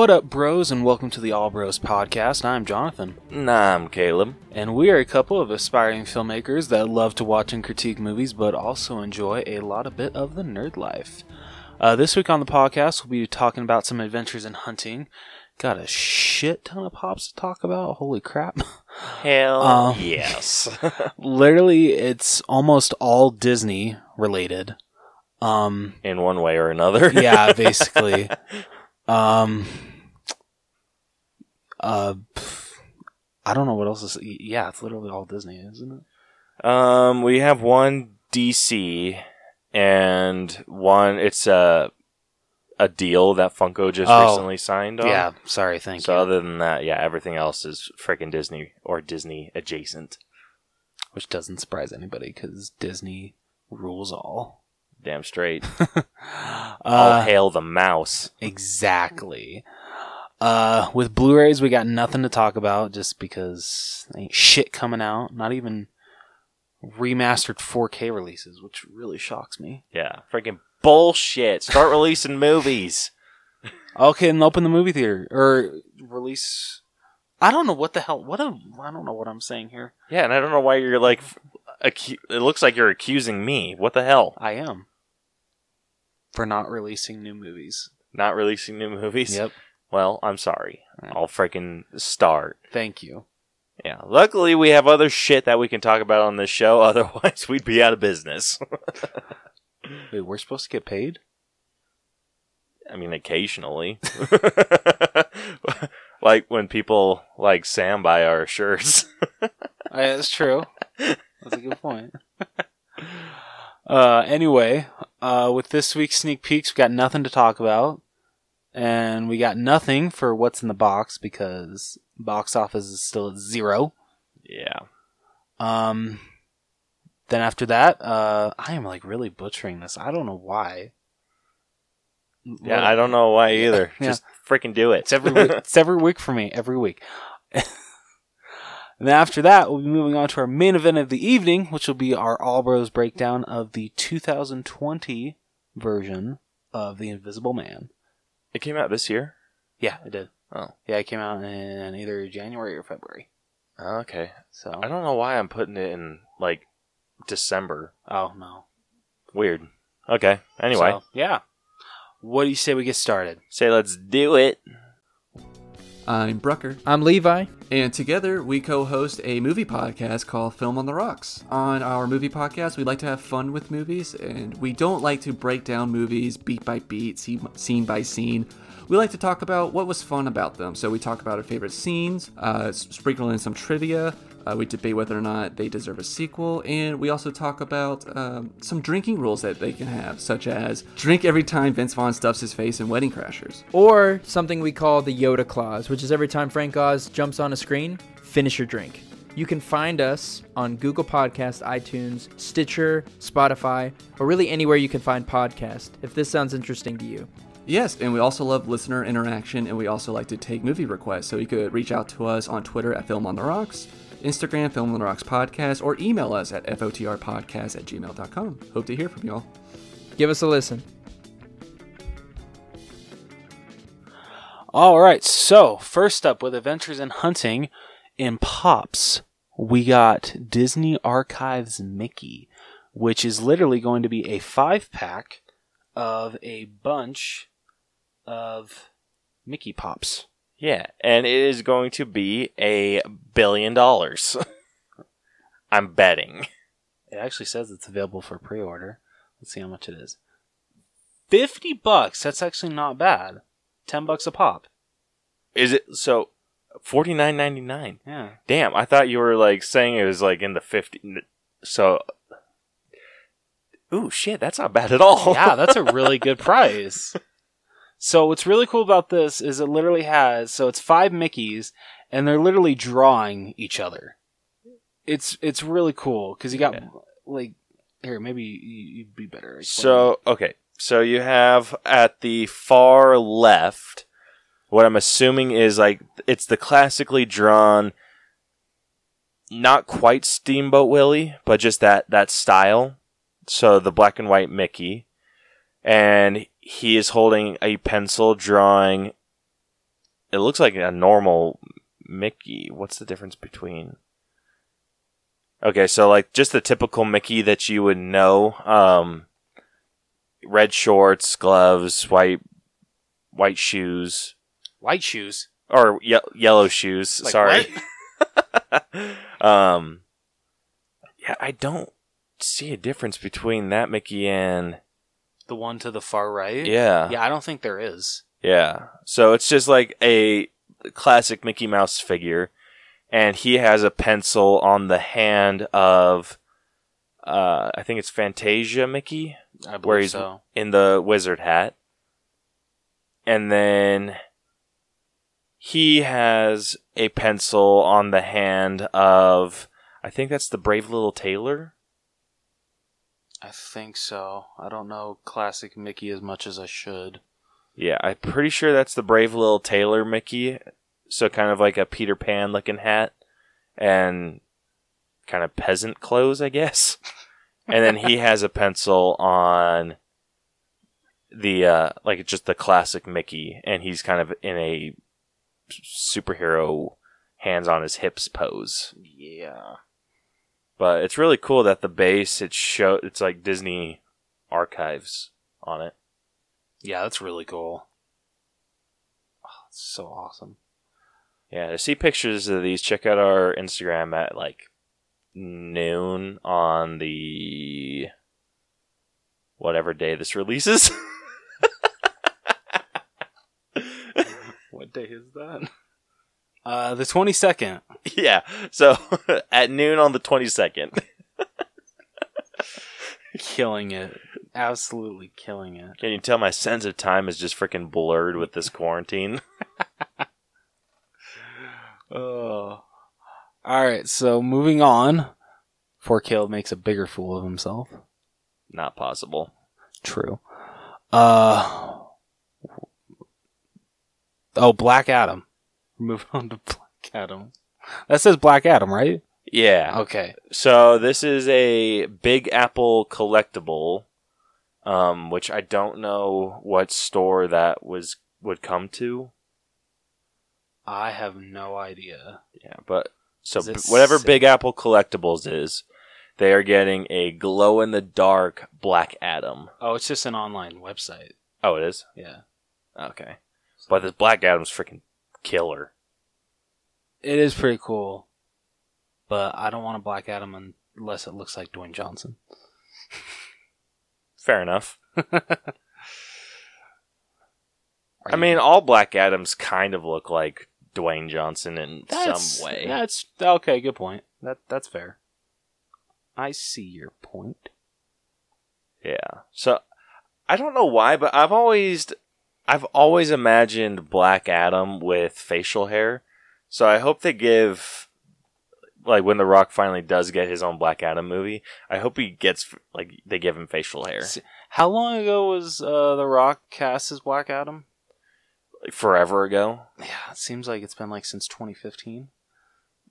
What up, bros, and welcome to the All Bros podcast. I'm Jonathan, Nah, I'm Caleb. and we are a couple of aspiring filmmakers that love to watch and critique movies, but also enjoy a lot of bit of the nerd life. Uh, this week on the podcast, we'll be talking about some adventures in hunting. Got a shit ton of pops to talk about. Holy crap! Hell Um, yes. Literally, it's almost all Disney related. Um, In one way or another. yeah, basically. Um, uh, I don't know what else is. Yeah, it's literally all Disney, isn't it? um, we have one DC and one. It's a a deal that Funko just Oh, recently signed on. Yeah, sorry, thank So you. other than that, yeah, everything else is freaking Disney or Disney adjacent. Which doesn't surprise anybody because Disney rules all. Damn straight. All Uh, hail the mouse. exactly. Uh, with Blu-rays, we got nothing to talk about just because ain't shit coming out. Not even remastered 4K releases, which really shocks me. Yeah, freaking bullshit. Start releasing movies. Okay, and open the movie theater or release. I don't know what the hell. What a, I don't know what I'm saying here. Yeah, and I don't know why you're like. Acu- it looks like you're accusing me. What the hell? I am for not releasing new movies. Not releasing new movies? Yep. Well, I'm sorry. Right. I'll freaking start. Thank you. Yeah. Luckily, we have other shit that we can talk about on this show. Otherwise, we'd be out of business. Wait, we're supposed to get paid? I mean, occasionally. like when people like Sam buy our shirts. Uh, that's true. That's a good point. uh, anyway, uh, with this week's sneak peeks, we got nothing to talk about, and we got nothing for what's in the box because box office is still at zero. yeah. Um, then after that, uh, I am like really butchering this. I don't know why. Yeah, I don't know why either. Yeah. Just freaking do it. It's every week, it's every week for me, every week. and then after that, we'll be moving on to our main event of the evening, which will be our All Bros breakdown of the 2020 version of The Invisible Man. It came out this year. Yeah, it did. Oh. Yeah, it came out in either January or February. Okay. So, I don't know why I'm putting it in like December. oh no. Weird. Okay. Anyway, So, yeah. What do you say we get started? say let's do it. I'm Brucker, I'm Levi. and together we co host a movie podcast called Film on the Rocks. On our movie podcast, we like to have fun with movies, and we don't like to break down movies beat by beat, scene scene by scene. We like to talk about what was fun about them. So we talk about our favorite scenes, uh, sprinkle in some trivia. Uh, we debate whether or not they deserve a sequel, and we also talk about um, some drinking rules that they can have, such as drink every time Vince Vaughn stuffs his face in Wedding Crashers. Or something we call the Yoda clause, which is every time Frank Oz jumps on a screen, finish your drink. You can find us on Google Podcast, iTunes, Stitcher, Spotify, or really anywhere you can find podcasts if this sounds interesting to you. Yes, and we also love listener interaction, and we also like to take movie requests. So you could reach out to us on Twitter at Film on the Rocks, Instagram, Film on the Rocks Podcast, or email us at fotrpodcast at gmail.com. Hope to hear from y'all. Give us a listen. All right, so first up with Adventures in Hunting in Pops, we got Disney Archives Mickey, which is literally going to be a five pack of a bunch of Mickey Pops. Yeah, and it is going to be a billion dollars. I'm betting. It actually says it's available for pre order. Let's see how much it is. 50 bucks. That's actually not bad. 10 bucks a pop. Is it so? Forty nine ninety nine. Yeah. Damn, I thought you were like saying it was like in the fifty. So, ooh, shit, that's not bad at all. yeah, that's a really good price. So what's really cool about this is it literally has so it's five Mickeys and they're literally drawing each other. It's it's really cool because you got Yeah. like here maybe you, you'd be better. explaining So okay, so you have at the far left, what I'm assuming is like it's the classically drawn, not quite Steamboat Willie, but just that that style. So the black and white Mickey, and he is holding a pencil drawing it looks like a normal Mickey. What's the difference between? Okay, so like just the typical Mickey that you would know. Um, red shorts, gloves, white white shoes, White shoes. or ye- yellow shoes. Like sorry. um, yeah, I don't see a difference between that Mickey and The one to the far right. yeah, Yeah, I don't think there is. yeah. So it's just like a classic Mickey Mouse figure, and he has a pencil on the hand of, uh, I think it's Fantasia Mickey I believe Where he's- so. in the wizard hat. And then he has a pencil on the hand of I think that's the brave little tailor. I think so. I don't know classic Mickey as much as I should. Yeah, I'm pretty sure that's the brave little tailor Mickey. So kind of like a Peter Pan looking hat and kind of peasant clothes, I guess. and then he has a pencil on the uh like just the classic Mickey and he's kind of in a superhero hands on his hips pose. Yeah. But it's really cool that the base it show it's like Disney archives on it. Yeah, that's really cool. Ah, oh, it's so awesome. Yeah, to see pictures of these, check out our Instagram at like noon on the whatever day this releases. What day is that? Uh, the 22nd. yeah, so at noon on the 22nd. killing it. Absolutely killing it. Can you tell my sense of time is just freaking blurred with this quarantine? Oh. All right, so moving on. Poor Caleb makes a bigger fool of himself. Not possible. True. Uh. Oh, Black Adam. Moving on to Black Adam. That says Black Adam, right? Yeah. Okay. So this is a Big Apple collectible, um, which I don't know what store that was would come to. I have no idea. Yeah, but so b- whatever sick? Big Apple collectibles is, they are getting a glow in the dark Black Adam. Oh, it's just an online website. Oh, it is. Yeah. Okay, but this Black Adam's freaking killer. It is pretty cool. But I don't want a Black Adam unless it looks like Dwayne Johnson. Fair enough. I mean, all Black Adams kind of look like Dwayne Johnson in some way. That's okay. Good point. That that's fair. I see your point. Yeah. So I don't know why, but I've always I've always imagined Black Adam with facial hair. So I hope they give like when The Rock finally does get his own Black Adam movie, I hope he gets like they give him facial hair. How long ago was uh, The Rock cast as Black Adam? Like forever ago. Yeah, it seems like it's been like since 2015.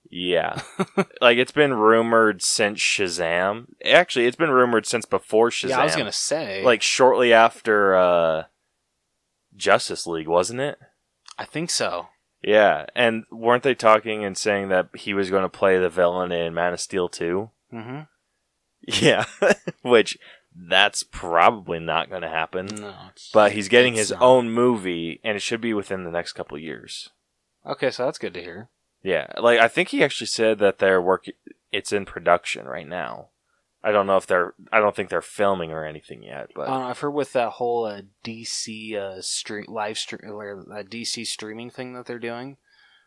Yeah. like it's been rumored since Shazam. Actually, it's been rumored since before Shazam. Yeah, I was gonna say. like shortly after uh Justice League, wasn't it? I think so. Yeah, and weren't they talking and saying that he was going to play the villain in Man of Steel 2? Mm-hmm. Yeah, which that's probably not going to happen. No, But he's getting his not. own movie, and it should be within the next couple of years. okay, so that's good to hear. Yeah, like I think he actually said that they're working. It's in production right now. I don't know if they're. I don't think they're filming or anything yet, but Uh, I've heard with that whole uh, DC uh, stream live stream or uh, DC streaming thing that they're doing.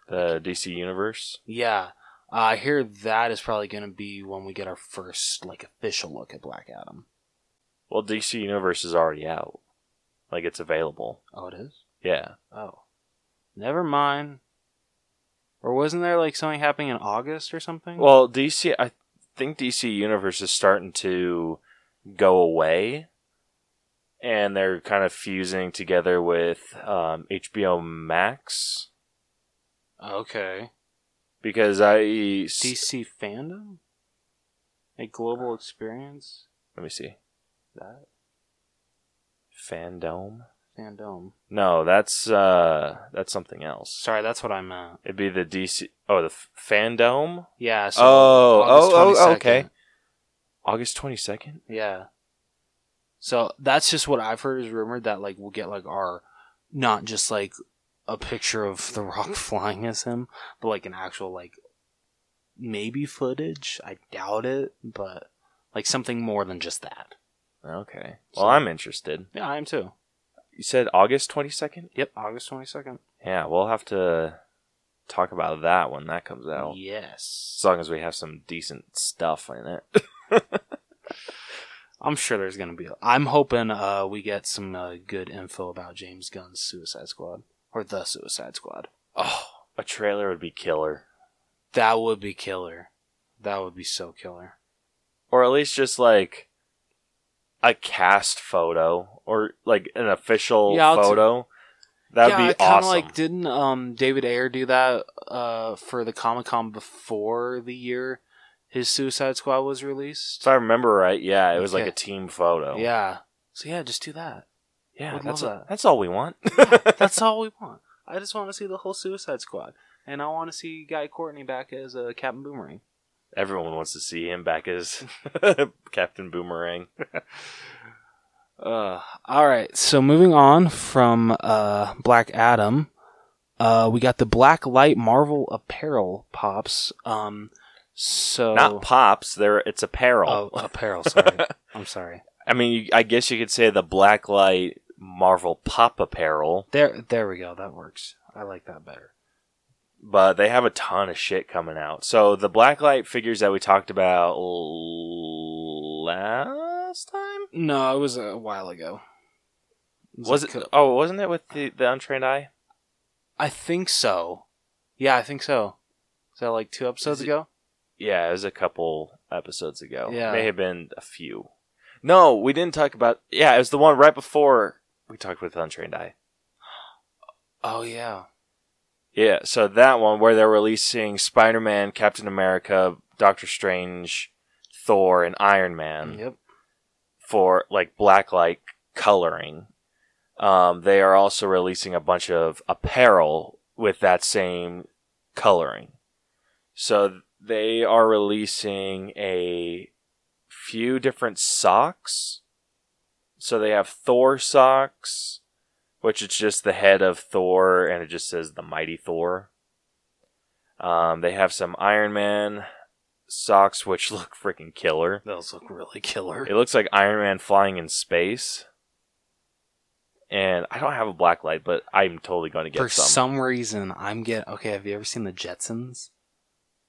the DC universe. Yeah, uh, I hear that is probably going to be when we get our first like official look at Black Adam. Well, DC universe is already out. Like it's available. Oh, it is. Yeah. Oh, never mind. Or wasn't there like something happening in August or something? Well, DC, I think DC Universe is starting to go away, and they're kind of fusing together with um, HBO Max. Okay. because I DC fandom, a global experience. let me see. That? Fandom Fandom. No, that's uh that's something else. Sorry, that's what I meant. It'd be the DC. Oh, the f- Fandom. Yeah. So Oh, August oh, oh, okay. August twenty second. Yeah. So that's just what I've heard is rumored that like we'll get like our not just like a picture of the Rock flying as him, but like an actual like maybe footage. I doubt it, but like something more than just that. Okay. So- Well, I'm interested. Yeah, I am too. You said August twenty second. Yep, August twenty second. Yeah, we'll have to talk about that when that comes out. Yes. As long as we have some decent stuff in it. I'm sure there's gonna be. I'm hoping uh, we get some uh, good info about James Gunn's Suicide Squad or the Suicide Squad. Oh, a trailer would be killer. That would be killer. That would be so killer. Or at least just like a cast photo or like an official Yeah, I'll t- photo. That'd yeah, be awesome. Like, didn't um David Ayer do that uh for the Comic Con before the year his Suicide Squad was released? if I remember right, yeah, it was like a team photo. Yeah. So yeah, just do that. yeah, Would that's love a- that. that's all we want. That's all we want. I just want to see the whole Suicide Squad, and I want to see Guy Courtney back as uh, Captain Boomerang. Everyone wants to see him back as Captain Boomerang. Uh, all right. So moving on from uh, Black Adam, uh, we got the Black Light Marvel apparel pops. Um, so Not pops, there it's apparel. oh, apparel. Sorry, I'm sorry. I mean, you, I guess you could say the Black Light Marvel pop apparel, There, there we go. That works. I like that better. But they have a ton of shit coming out. So the Blacklight figures that we talked about last time No, it was a while ago. was like it? Oh, wasn't it with the, the untrained eye? I think so. Yeah, I think so. Is that like two episodes it- ago? Yeah, it was a couple episodes ago. Yeah. may have been a few. No, we didn't talk about. Yeah, it was the one right before we talked with untrained eye. Oh yeah. Yeah, so that one where they're releasing Spider Man, Captain America, Doctor Strange, Thor, and Iron Man Yep. for like blacklight coloring. Um, they are also releasing a bunch of apparel with that same coloring. So they are releasing a few different socks. So they have Thor socks, which is just the head of Thor, and it just says the Mighty Thor. Um, they have some Iron Man socks, which look freaking killer. Those look really killer. It looks like Iron Man flying in space. And I don't have a black light, but I'm totally going to get For some. some reason, I'm getting. okay. Have you ever seen the Jetsons?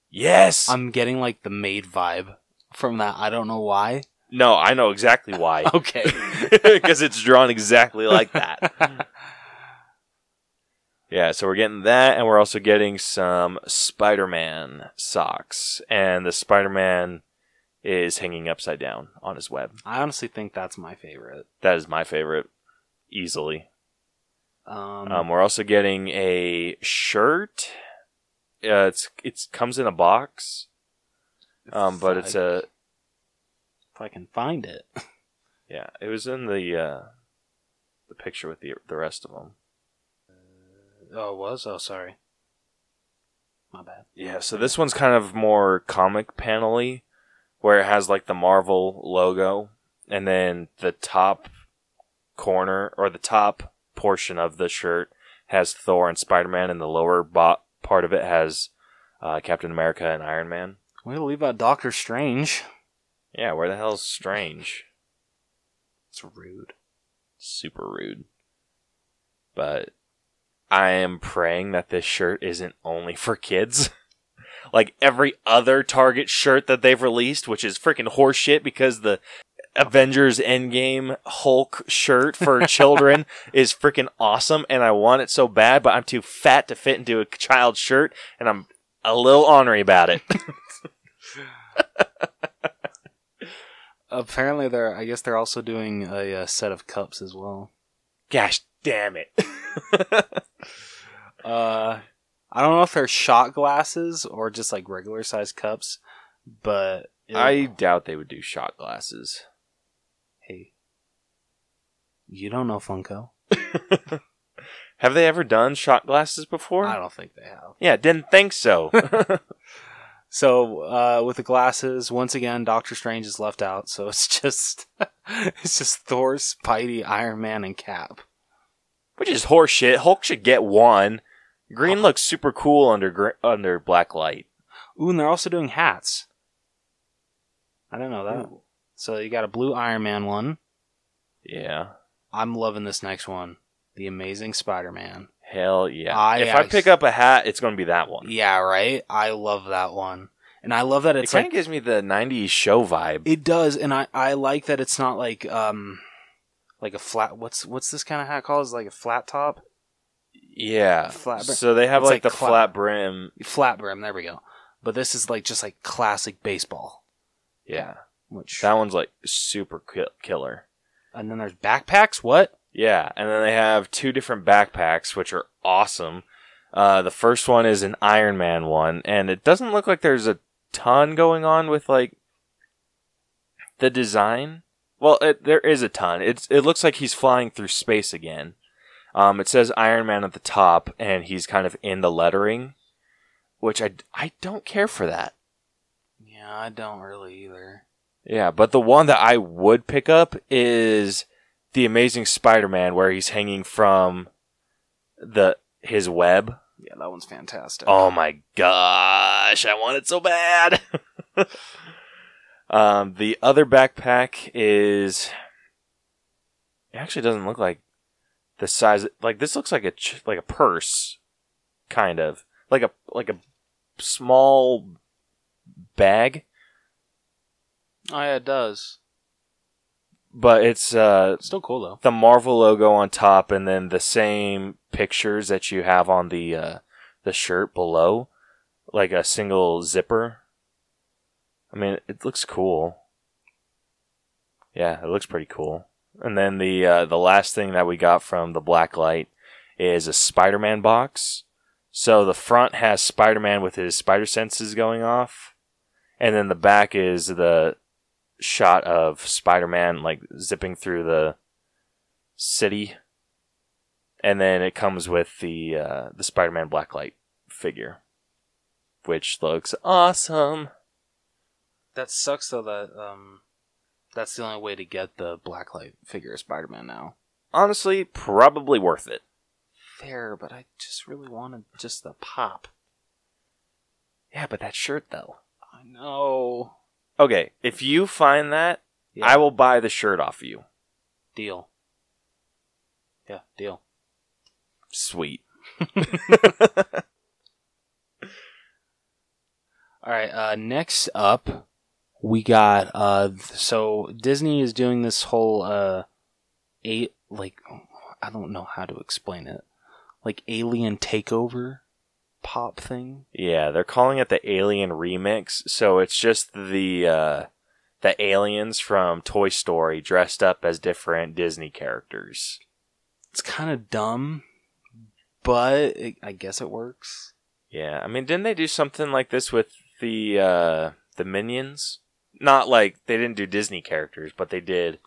Yes. I'm getting like the maid vibe from that. I don't know why. No, I know exactly why. Okay. Because it's drawn exactly like that. Yeah, so we're getting that, and we're also getting some Spider-Man socks, and the Spider-Man is hanging upside down on his web. I honestly think that's my favorite. That is my favorite, easily. Um, Um, we're also getting a shirt. Uh, it's it's comes in a box, um, but it's a if I can find it. yeah. It was in the uh, the picture with the the rest of them. Oh, it was. Oh, sorry. My bad. Yeah, so this one's kind of more comic panely, where it has like the Marvel logo, and then the top corner or the top portion of the shirt has Thor and Spider Man, and the lower bo- part of it has uh, Captain America and Iron Man. Way to leave out Doctor Strange. Yeah, where the hell's Strange? It's rude. Super rude. But I am praying that this shirt isn't only for kids. like every other Target shirt that they've released, which is freaking horseshit because the Avengers Endgame Hulk shirt for children is freaking awesome and I want it so bad, but I'm too fat to fit into a child's shirt and I'm a little ornery about it. Apparently, they're. I guess they're also doing a, uh set of cups as well. Gosh damn it. Uh, I don't know if they're shot glasses or just like regular size cups, but it- I doubt they would do shot glasses. hey, you don't know Funko. Have they ever done shot glasses before? I don't think they have. Yeah, didn't think so. So uh, with the glasses, once again, Doctor Strange is left out. So it's just it's just Thor, Spidey, Iron Man, and Cap. Which is horseshit. Hulk should get one. Green looks super cool under gr- under black light. Ooh, and they're also doing hats. I don't know that. So you got a blue Iron Man one. Yeah. I'm loving this next one, the Amazing Spider-Man. Hell yeah. I if I act- pick up a hat, it's going to be that one. Yeah, right. I love that one, and I love that It it's kind like of gives me the 90s show vibe. it does, and I I like that it's not like um like a flat. What's what's this kind of hat called? Is like a flat top, yeah. Flat brim. So they have like, like the cla- flat brim. flat brim. There we go. But this is like just like classic baseball, Yeah. which That one's like super ki- killer. and then there's backpacks. What? Yeah, and then they have two different backpacks, which are awesome. Uh, the first one is an Iron Man one, and it doesn't look like there's a ton going on with like the design. Well, it, there is a ton. It's it looks like he's flying through space again. Um, it says Iron Man at the top, and he's kind of in the lettering, which I I don't care for that. Yeah, I don't really either. Yeah, but the one that I would pick up is the Amazing Spider-Man, where he's hanging from the his web. Yeah, that one's fantastic. Oh my gosh, I want it so bad. um, the other backpack is. It actually doesn't look like the size. Like this looks like a ch- like a purse, kind of like a like a small bag, Oh yeah, it does. But it's uh Still cool though. the Marvel logo on top, and then the same pictures that you have on the uh, the shirt below, like a single zipper. I mean, it looks cool. Yeah, it looks pretty cool. And then the uh, the last thing that we got from the Blacklight is a Spider-Man box. So the front has Spider-Man with his spider senses going off, and then the back is the shot of Spider-Man like zipping through the city, and then it comes with the uh, the Spider-Man Blacklight figure, which looks awesome. That sucks though. That um, that's the only way to get the blacklight figure of Spider-Man now. Honestly, probably worth it. Fair, but I just really wanted just the pop. Yeah, but that shirt though. I know. Okay, if you find that, Yeah. I will buy the shirt off of you. Deal. Yeah, deal. Sweet. All right. Uh, next up, we got uh. th- So Disney is doing this whole uh, eight like I don't know how to explain it, like alien takeover pop thing. Yeah, they're calling it the Alien Remix, so it's just the uh, the aliens from Toy Story dressed up as different Disney characters. It's kind of dumb, but it, I guess it works. Yeah, I mean, didn't they do something like this with the uh, the Minions? Not like they didn't do Disney characters, but they did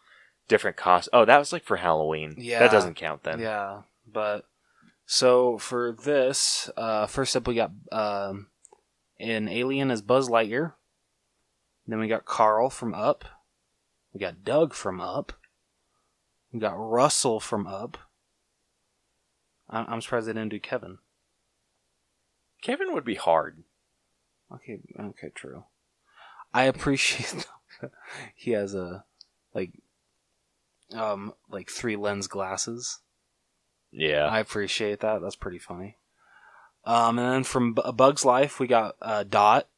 different costs. Oh, that was like for Halloween. Yeah. that doesn't count then. Yeah, but so for this, uh, first up we got um, an alien as Buzz Lightyear. Then we got Carl from Up. We got Doug from Up. We got Russell from Up. I- I'm surprised they didn't do Kevin. Kevin would be hard. Okay, okay, true. I appreciate he has a like um like three lens glasses. Yeah, I appreciate that. That's pretty funny. Um, and then from B- Bug's Life, we got uh, Dot.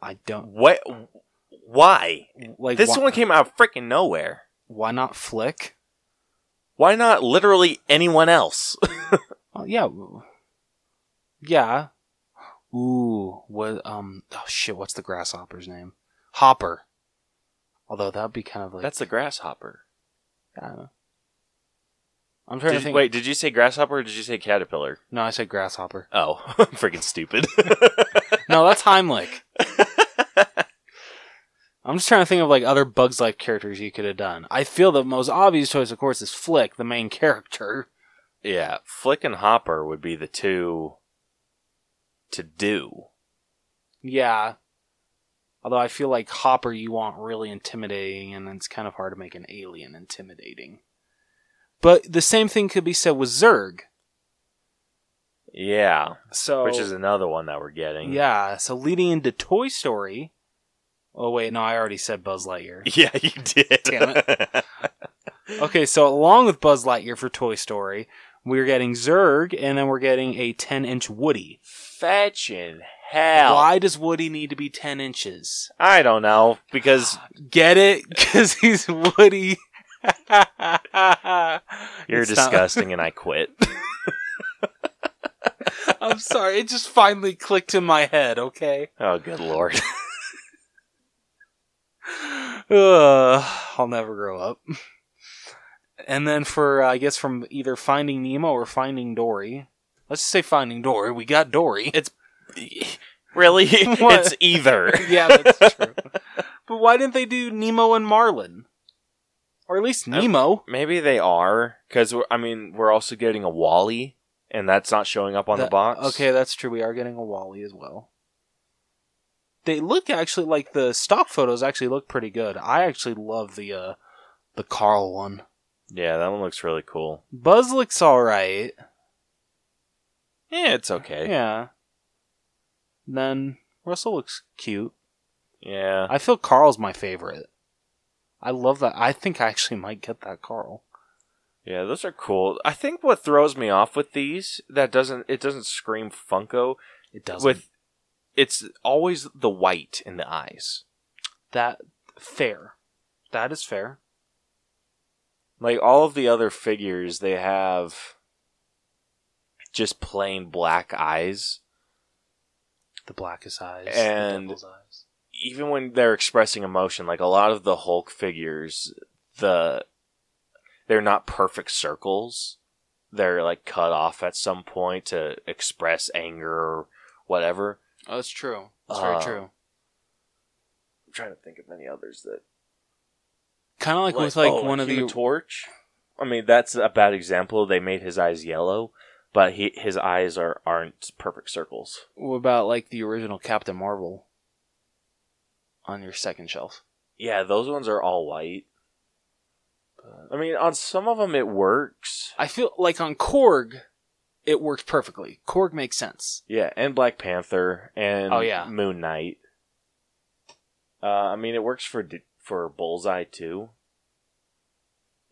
I don't what? Why? like This why, one came out of freaking nowhere. Why not Flick? Why not literally anyone else? Oh, yeah, yeah. Ooh, what? Um, oh shit, what's the grasshopper's name? Hopper. Although that'd be kind of like That's the grasshopper. I don't know. I'm trying Did to think. wait, did you say grasshopper or did you say caterpillar? no, I said grasshopper. Oh, I'm freaking stupid. No, that's Heimlich. I'm just trying to think of like other Bugs Life characters you could have done. I feel the most obvious choice, of course, is Flick, the main character. Yeah, Flick and Hopper would be the two to do. Yeah. Although I feel like Hopper you want really intimidating, and it's kind of hard to make an alien intimidating. But the same thing could be said with Zurg. Yeah, So which is another one that we're getting. yeah. So leading into Toy Story. Oh wait, no, I already said Buzz Lightyear. Yeah, you did. Damn it. Okay, so along with Buzz Lightyear for Toy Story, we're getting Zurg, and then we're getting a 10-inch Woody. Fetching hell. Why does Woody need to be 10 inches? I don't know because Get it? Because he's Woody. You're It's not- disgusting and I quit. I'm sorry, it just finally clicked in my head, okay? oh, good lord. Ugh, I'll never grow up. And then for, uh, I guess, from either Finding Nemo or Finding Dory. Let's just say Finding Dory. We got Dory. It's really it's either. yeah, that's true. but why didn't they do Nemo and Marlin? Or at least Nemo. Maybe they are because I mean we're also getting a WALL-E, and that's not showing up on the That- box. Okay, that's true. We are getting a WALL-E as well. They look actually like the stock photos actually look pretty good. I actually love the uh the Carl one. Yeah, that one looks really cool. Buzz looks all right. Yeah, it's okay. Yeah. Then Russell looks cute. Yeah. I feel Carl's my favorite. I love that. I think I actually might get that Carl. Yeah, those are cool. I think what throws me off with these that doesn't it doesn't scream Funko It does with it's always the white in the eyes. that fair. That is fair. Like all of the other figures, they have just plain black eyes. The blackest eyes. And- the eyes. Even when they're expressing emotion, like a lot of the Hulk figures, the they're not perfect circles. They're like cut off at some point to express anger or whatever. Oh, that's true. That's Uh, very true. I'm trying to think of any others that Kind of like, with like oh, one of the torch. I mean, that's a bad example. They made his eyes yellow, but he his eyes are aren't perfect circles. What about like the original Captain Marvel on your second shelf? Yeah, those ones are all white. I mean, on some of them it works. I feel like on Korg, it works perfectly. Korg makes sense. Yeah, and Black Panther and Oh, yeah. Moon Knight. Uh, I mean, it works for for Bullseye too,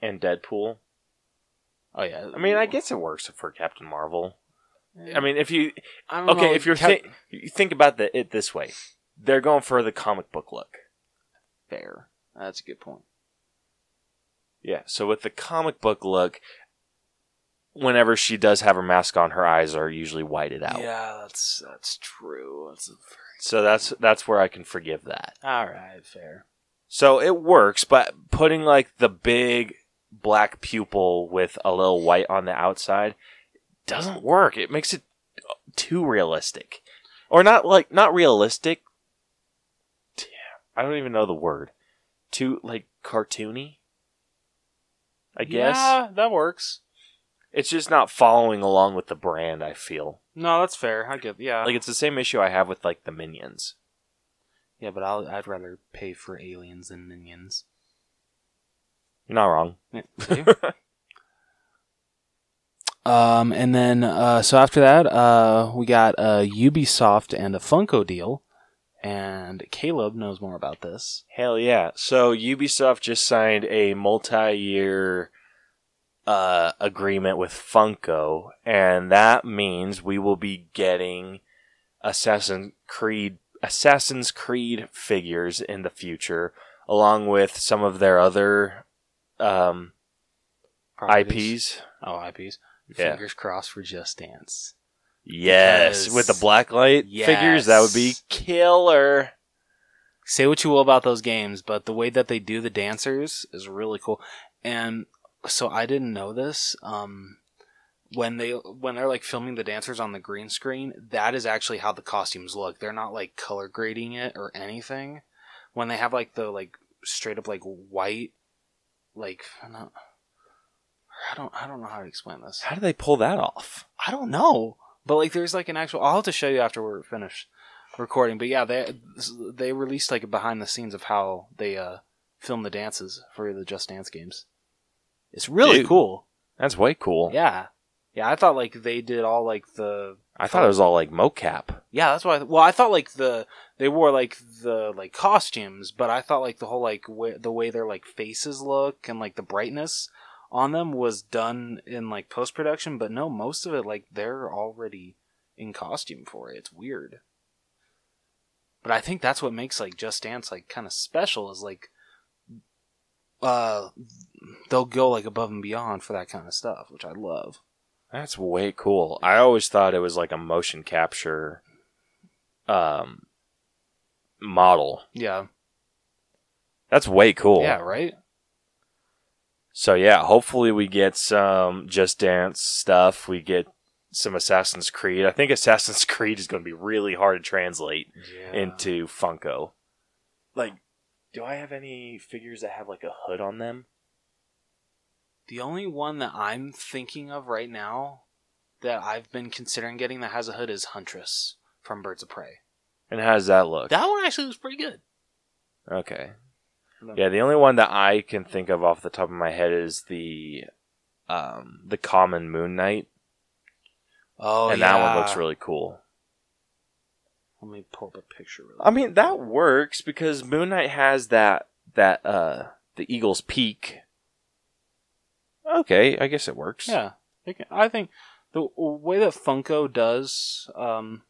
and Deadpool. Oh yeah. I mean, I guess it works for Captain Marvel. I mean, if you I don't okay, know, if you're Cap- thi- think about the, it this way, they're going for the comic book look. fair. That's a good point. Yeah. So with the comic book look, whenever she does have her mask on, her eyes are usually whited out. Yeah, that's that's true. That's a So that's that's where I can forgive that. all right. Fair. So it works, but putting like the big black pupil with a little white on the outside doesn't work. It makes it too realistic. Or not like not realistic. Damn, I don't even know the word. Too like cartoony. I guess. Yeah, that works. It's just not following along with the brand, I feel. No, that's fair. I get. Yeah. Like it's the same issue I have with like the minions. yeah, but I'll, I'd rather pay for aliens than minions. You're not wrong. Yeah, um, and then uh, so after that, uh, we got a Ubisoft and a Funko deal, and Caleb knows more about this. Hell yeah. So Ubisoft just signed a multi-year uh, agreement with Funko, and that means we will be getting Assassin's Creed Assassin's Creed figures in the future, along with some of their other um, Properties. IPs. Oh, IPs. Yeah. Fingers crossed for Just Dance. Yes, with the blacklight figures, that would be Yes. killer. Say what you will about those games, but the way that they do the dancers is really cool. And so I didn't know this. Um, when they when they're like filming the dancers on the green screen, that is actually how the costumes look. They're not like color grading it or anything. when they have like the like straight up like white, like I don't, I don't, I don't know how to explain this. How do they pull that off? I don't know, but like there's like an actual. I'll have to show you after we're finished recording. But yeah, they they released like a behind the scenes of how they uh film the dances for the Just Dance games. It's really Dude. cool. That's way cool. Yeah, yeah. I thought like they did all like the I thought it was all like mocap. yeah. That's why. I, well, I thought like the they wore like the like costumes, but I thought like the whole like way, the way their like faces look and like the brightness on them was done in like post production. But no, most of it like they're already in costume for it. It's weird. But I think that's what makes like Just Dance like kind of special is like uh they'll go like above and beyond for that kind of stuff, which I love. That's way cool. I always thought it was like a motion capture um model. Yeah. That's way cool. Yeah, right? So yeah, hopefully we get some Just Dance stuff. We get some Assassin's Creed. I think Assassin's Creed is going to be really hard to translate Yeah. into Funko. Like, do I have any figures that have like a hood on them? The only one that I'm thinking of right now that I've been considering getting that has a hood is Huntress from Birds of Prey. And how does that look? That one actually was pretty good. Okay. Yeah, the only one that I can think of off the top of my head is the um the common Moon Knight, Oh, and yeah. that one looks really cool. Let me pull up a picture. Really I mean, that works because Moon Knight has that that uh the Eagle's Peak. Okay, I guess it works. Yeah, I can- I think the way that Funko does um,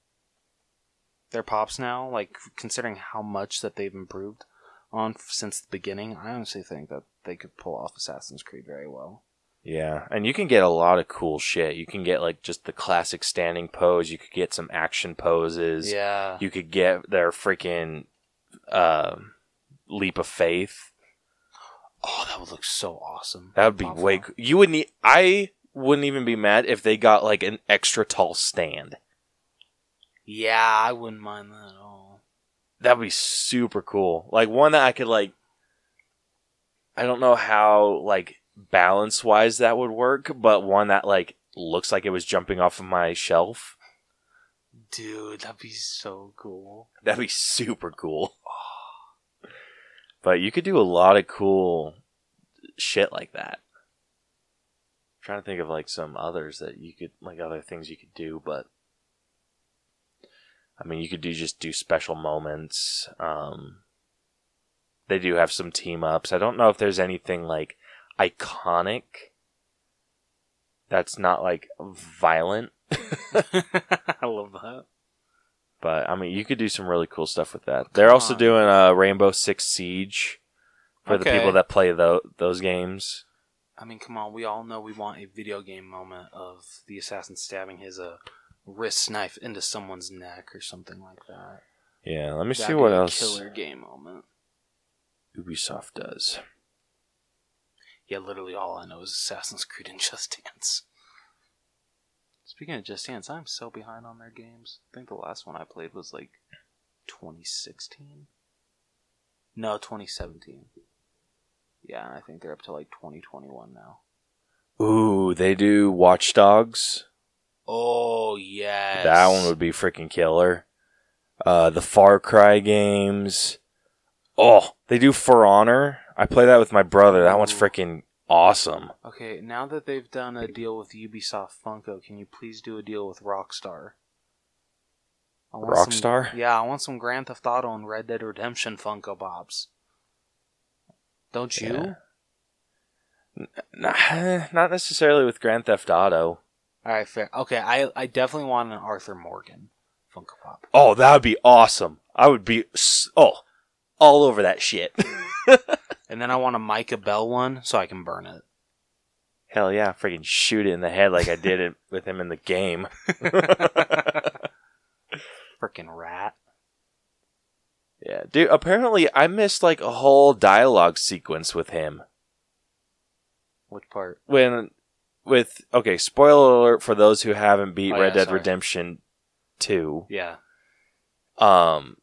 their pops now, like considering how much that they've improved on since the beginning, I honestly think that they could pull off Assassin's Creed very well. Yeah, and you can get a lot of cool shit. You can get like just the classic standing pose. You could get some action poses. Yeah, You could get their freaking uh, leap of faith. oh, that would look so awesome. That would be Pop way. You wouldn't. I wouldn't even be mad if they got like an extra tall stand. Yeah, I wouldn't mind that at all. That'd be super cool. Like one that I could like. I don't know how like balance wise that would work, but one that like looks like it was jumping off of my shelf. Dude, that'd be so cool. That'd be super cool. But you could do a lot of cool shit like that. I'm trying to think of like some others that you could like other things you could do, but I mean you could do just do special moments. Um they do have some team ups. I don't know if there's anything like iconic that's not like violent. I love that. But I mean, you could do some really cool stuff with that. They're Come also on. doing uh, Rainbow Six Siege for the people that play tho- those games. I mean, come on, we all know we want a video game moment of the assassin stabbing his uh, wrist knife into someone's neck or something like that. Yeah, let me see That'd what else Killer game moment. Ubisoft does. Yeah, literally all I know is Assassin's Creed and Just Dance. Speaking of Just Dance, I'm so behind on their games. I think the last one I played was like 2016. No, 2017. Yeah, I think they're up to like 2021 now. Ooh, they do Watch Dogs. Oh yes, That one would be freaking killer. Uh, the Far Cry games. Oh, they do For Honor. I play that with my brother. That one's freaking awesome. Okay, now that they've done a deal with Ubisoft Funko, can you please do a deal with Rockstar? I want some- Rockstar? yeah, I want some Grand Theft Auto and Red Dead Redemption Funko Pops. Don't you? Yeah. Nah, not necessarily with Grand Theft Auto. All right, fair. Okay, I I definitely want an Arthur Morgan Funko Pop. Oh, that would be awesome. I would be oh all over that shit. And then I want a Micah Bell one so I can burn it. Hell yeah, freaking shoot it in the head like I did it with him in the game. Freaking rat. Yeah, dude. Apparently, I missed like a whole dialogue sequence with him Which part? when with okay. Spoiler alert for those who haven't beat Oh, Red yeah, Dead sorry. Um,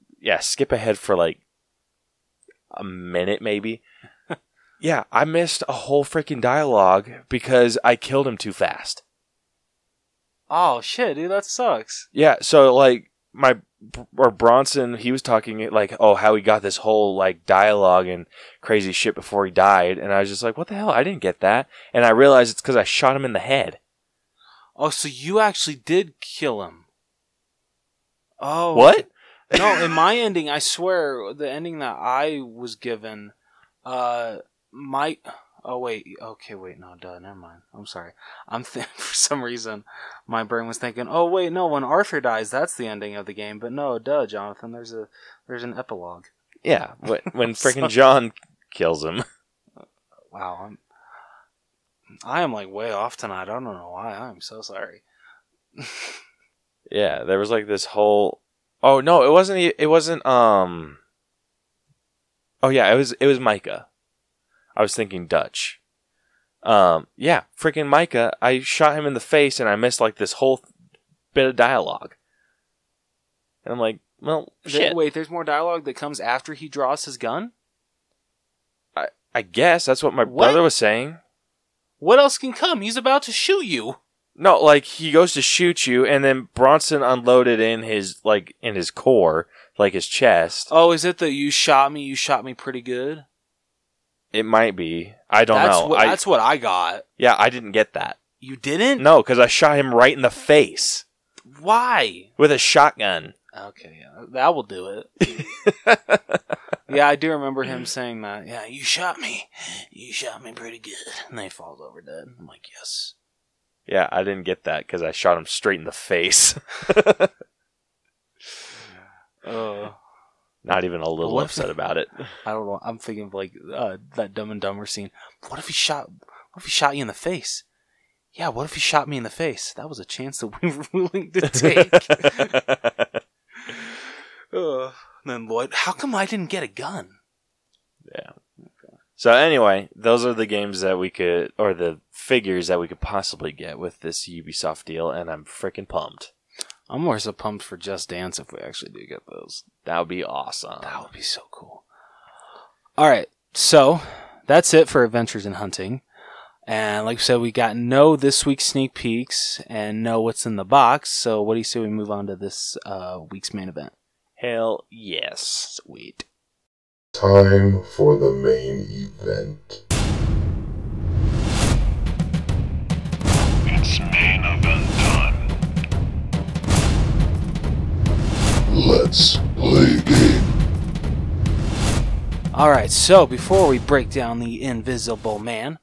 a minute maybe. yeah, I missed a whole freaking dialogue because I killed him too fast. Oh shit, dude, that sucks. Yeah, so like my or Bronson, he was talking like, oh, how he got this whole like dialogue and crazy shit before he died, and I was just like, what the hell? I didn't get that, and I realized it's because I shot him in the head. Oh, so you actually did kill him. Oh. What? no, in my ending, I swear, the ending that I was given, uh, my. Oh wait, okay, wait, no, duh, never mind. I'm sorry. I'm th- for some reason, my brain was thinking, oh wait, no, when Arthur dies, that's the ending of the game. But no, duh, Jonathan, there's a there's an epilogue. Yeah, when, when freaking John kills him. Wow, I'm, I am like way off tonight. I don't know why. I'm so sorry. Yeah, there was like this whole. Oh no, it wasn't. It wasn't. Um. Oh yeah, it was. It was Micah. I was thinking Dutch. Um. Yeah, freaking Micah. I shot him in the face and I missed like this whole bit of dialogue. And I'm like, well, shit. wait, there's more dialogue that comes after he draws his gun. I guess that's what my What? brother was saying. What else can come? He's about to shoot you. No, like he goes to shoot you, and then Bronson unloaded in his like in his core, like his chest. Oh, is it that you shot me? You shot me pretty good. It might be. I don't that's know. What, I, that's what I got. yeah, I didn't get that. You didn't? No, because I shot him right in the face Why? with a shotgun. Okay, yeah, that will do it. yeah, I do remember him saying that. Yeah, you shot me. You shot me pretty good. And then he falls over dead. I'm like, yes. Yeah, I didn't get that because I shot him straight in the face. Uh, Not even a little What? upset about it. I don't know. I'm thinking of like uh, that Dumb and Dumber scene. What if he shot? What if he shot you in the face? Yeah. What if he shot me in the face? That was a chance that we were willing to take. uh, then Lloyd, how come I didn't get a gun? yeah. So anyway, those are the games that we could, or the figures that we could possibly get with this Ubisoft deal, and I'm freaking pumped. I'm more so pumped for Just Dance if we actually do get those. That would be awesome. That would be so cool. All right, so that's it for Adventures in Hunting. And like I said, we got no this week's sneak peeks and no what's in the box. So what do you say we move on to this uh, week's main event? Hell yes. Sweet. Time for the main event. Let's play a game. All right, so before we break down the Invisible Man,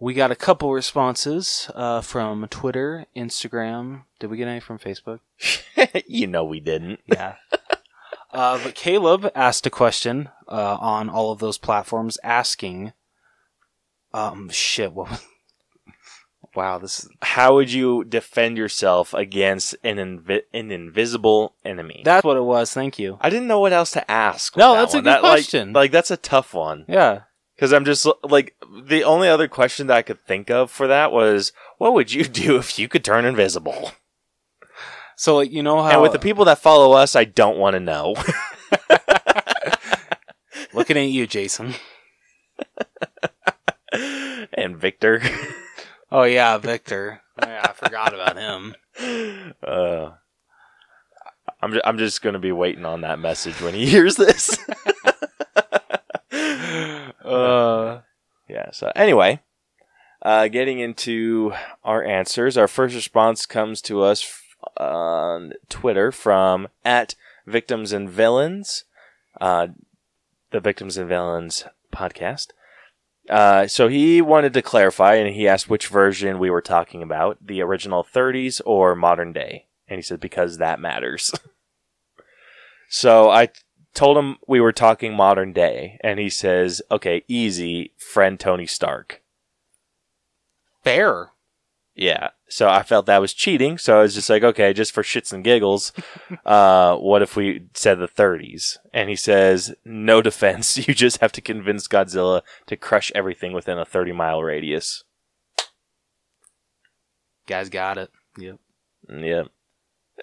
we got a couple responses uh, from Twitter, Instagram. Did we get any from Facebook? you know we didn't. Yeah. uh, but Caleb asked a question uh, on all of those platforms, asking, um, shit, what? Was... wow, this is How would you defend yourself against an invi- an invisible enemy? that's what it was. Thank you. I didn't know what else to ask. No, that that's a good That, like- question. Like, that's a tough one Yeah. because I'm just like the only other question that I could think of for that was, what would you do if you could turn invisible? So like you know how and with the people that follow us, I don't want to know. looking at you, Jason. and Victor, Oh yeah, Victor. Yeah, I forgot about him. uh, I'm ju- I'm just gonna be waiting on that message when he hears this. Uh, Yeah. So anyway, uh, getting into our answers, our first response comes to us f- on Twitter from at Victims and Villains, uh, the Victims and Villains podcast. Uh, so he wanted to clarify, and he asked which version we were talking about, the original 30s or modern day, and he said because that matters. so I told him we were talking modern day, and he says, "Okay, easy, friend Tony Stark." fair. Yeah. So I felt that was cheating. So I was just like, okay, just for shits and giggles, uh, what if we said the 30s? And he says, no defense. You just have to convince Godzilla to crush everything within a 30 mile radius. Guys got it. Yep. Yep.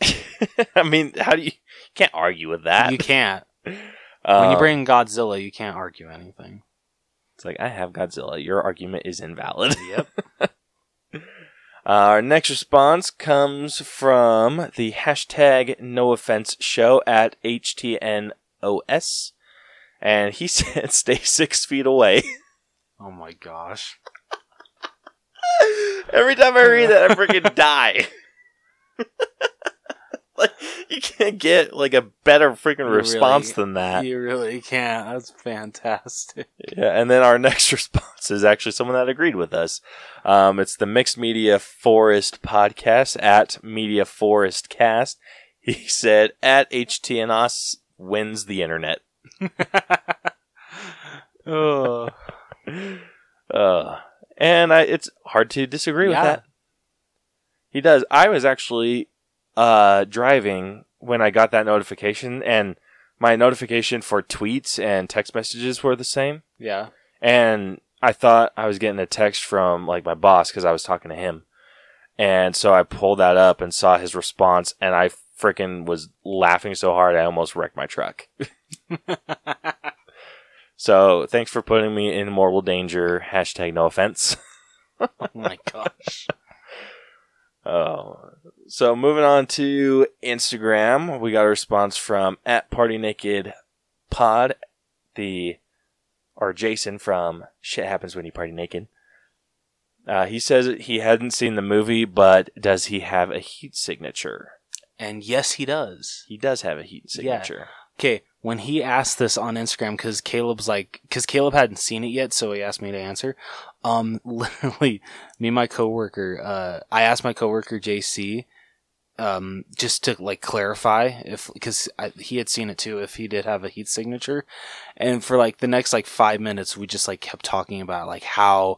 I mean, how do you, you can't argue with that. You can't. when you bring Godzilla, you can't argue anything. It's like I have Godzilla. Your argument is invalid. Yep. Uh, our next response comes from the hashtag no offense show at HTNOS. And he said, stay six feet away. oh my gosh. Every time I read that, I freaking die. like, you can't get like a better freaking You response really- than that. You really can't. That's fantastic. Yeah, and then our next response is actually someone that agreed with us. Um, it's the Mixed Media Forest podcast at Media Forest Cast. He said, "At HTNOS wins the internet." oh. Uh, and I, it's hard to disagree with that. He does. I was actually uh, driving when I got that notification, and my notification for tweets and text messages were the same. Yeah. and I thought I was getting a text from like my boss because I was talking to him, and so I pulled that up and saw his response, and I freaking was laughing so hard I almost wrecked my truck. so thanks for putting me in mortal danger. Hashtag no offense. Oh my gosh. Oh, so moving on to Instagram, we got a response from at Party Naked Pod, the or Jason from Shit Happens When You Party Naked. Uh, he says he hadn't seen the movie, but does he have a heat signature? And yes, he does. He does have a heat Yeah. signature. Okay, when he asked this on Instagram, because Caleb's like, because Caleb hadn't seen it yet, so he asked me to answer. Um, literally, me and my coworker, uh, I asked my coworker JC, um, just to like clarify if, because he had seen it too, if he did have a heat signature, and for like the next like five minutes, we just like kept talking about like how,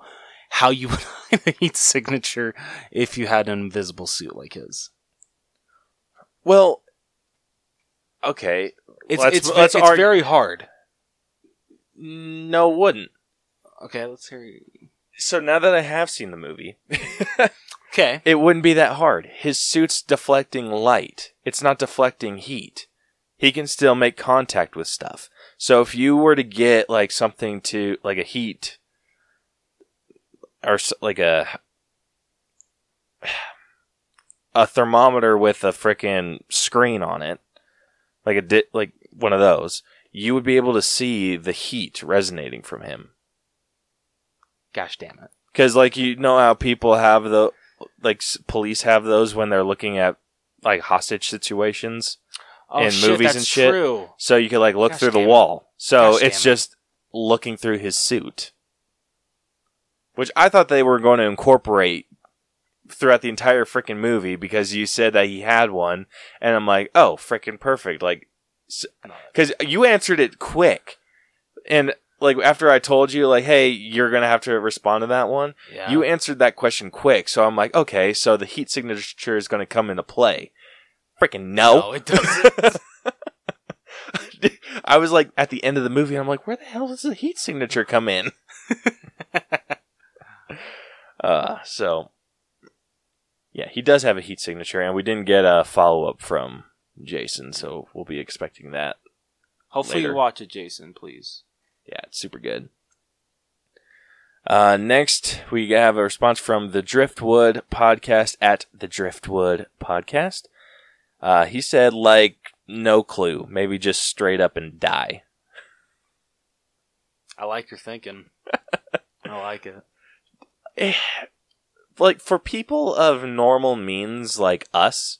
how you would hide a heat signature if you had an invisible suit like his. Well, okay. It's Let's- it's, let's it's argue- very hard. No, it wouldn't. Okay, let's hear. you. So now that I have seen the movie, Okay. it wouldn't be that hard. His suit's deflecting light. It's not deflecting heat. He can still make contact with stuff. So if you were to get like something to like a heat or like a a thermometer with a frickin' screen on it, like a di- like one of those, you would be able to see the heat resonating from him. Gosh damn it. Because like you know how people have the like s- police have those when they're looking at like hostage situations. Oh, In shit, movies that's and shit. True. So you could like look Gosh through the damn it. wall. So Gosh it's damn it. just looking through his suit. Which I thought they were going to incorporate throughout the entire freaking movie because you said that he had one and I'm like, "Oh, freaking perfect." Like cuz you answered it quick. And like after I told you like, "Hey, you're going to have to respond to that one." Yeah. You answered that question quick, so I'm like, "Okay, so the heat signature is going to come into play." Freaking no. No, it doesn't. I was like at the end of the movie, I'm like, where the hell does the heat signature come in? uh, so yeah, he does have a heat signature, and we didn't get a follow up from Jason, so we'll be expecting that. Hopefully later. you watch it, Jason, please. Yeah, it's super good. Uh, next, we have a response from the Dryftwood podcast at the Dryftwood podcast. Uh, he said, like, no clue. Maybe just straight up and die. I like your thinking. I like it. Eh, like, for people of normal means like us,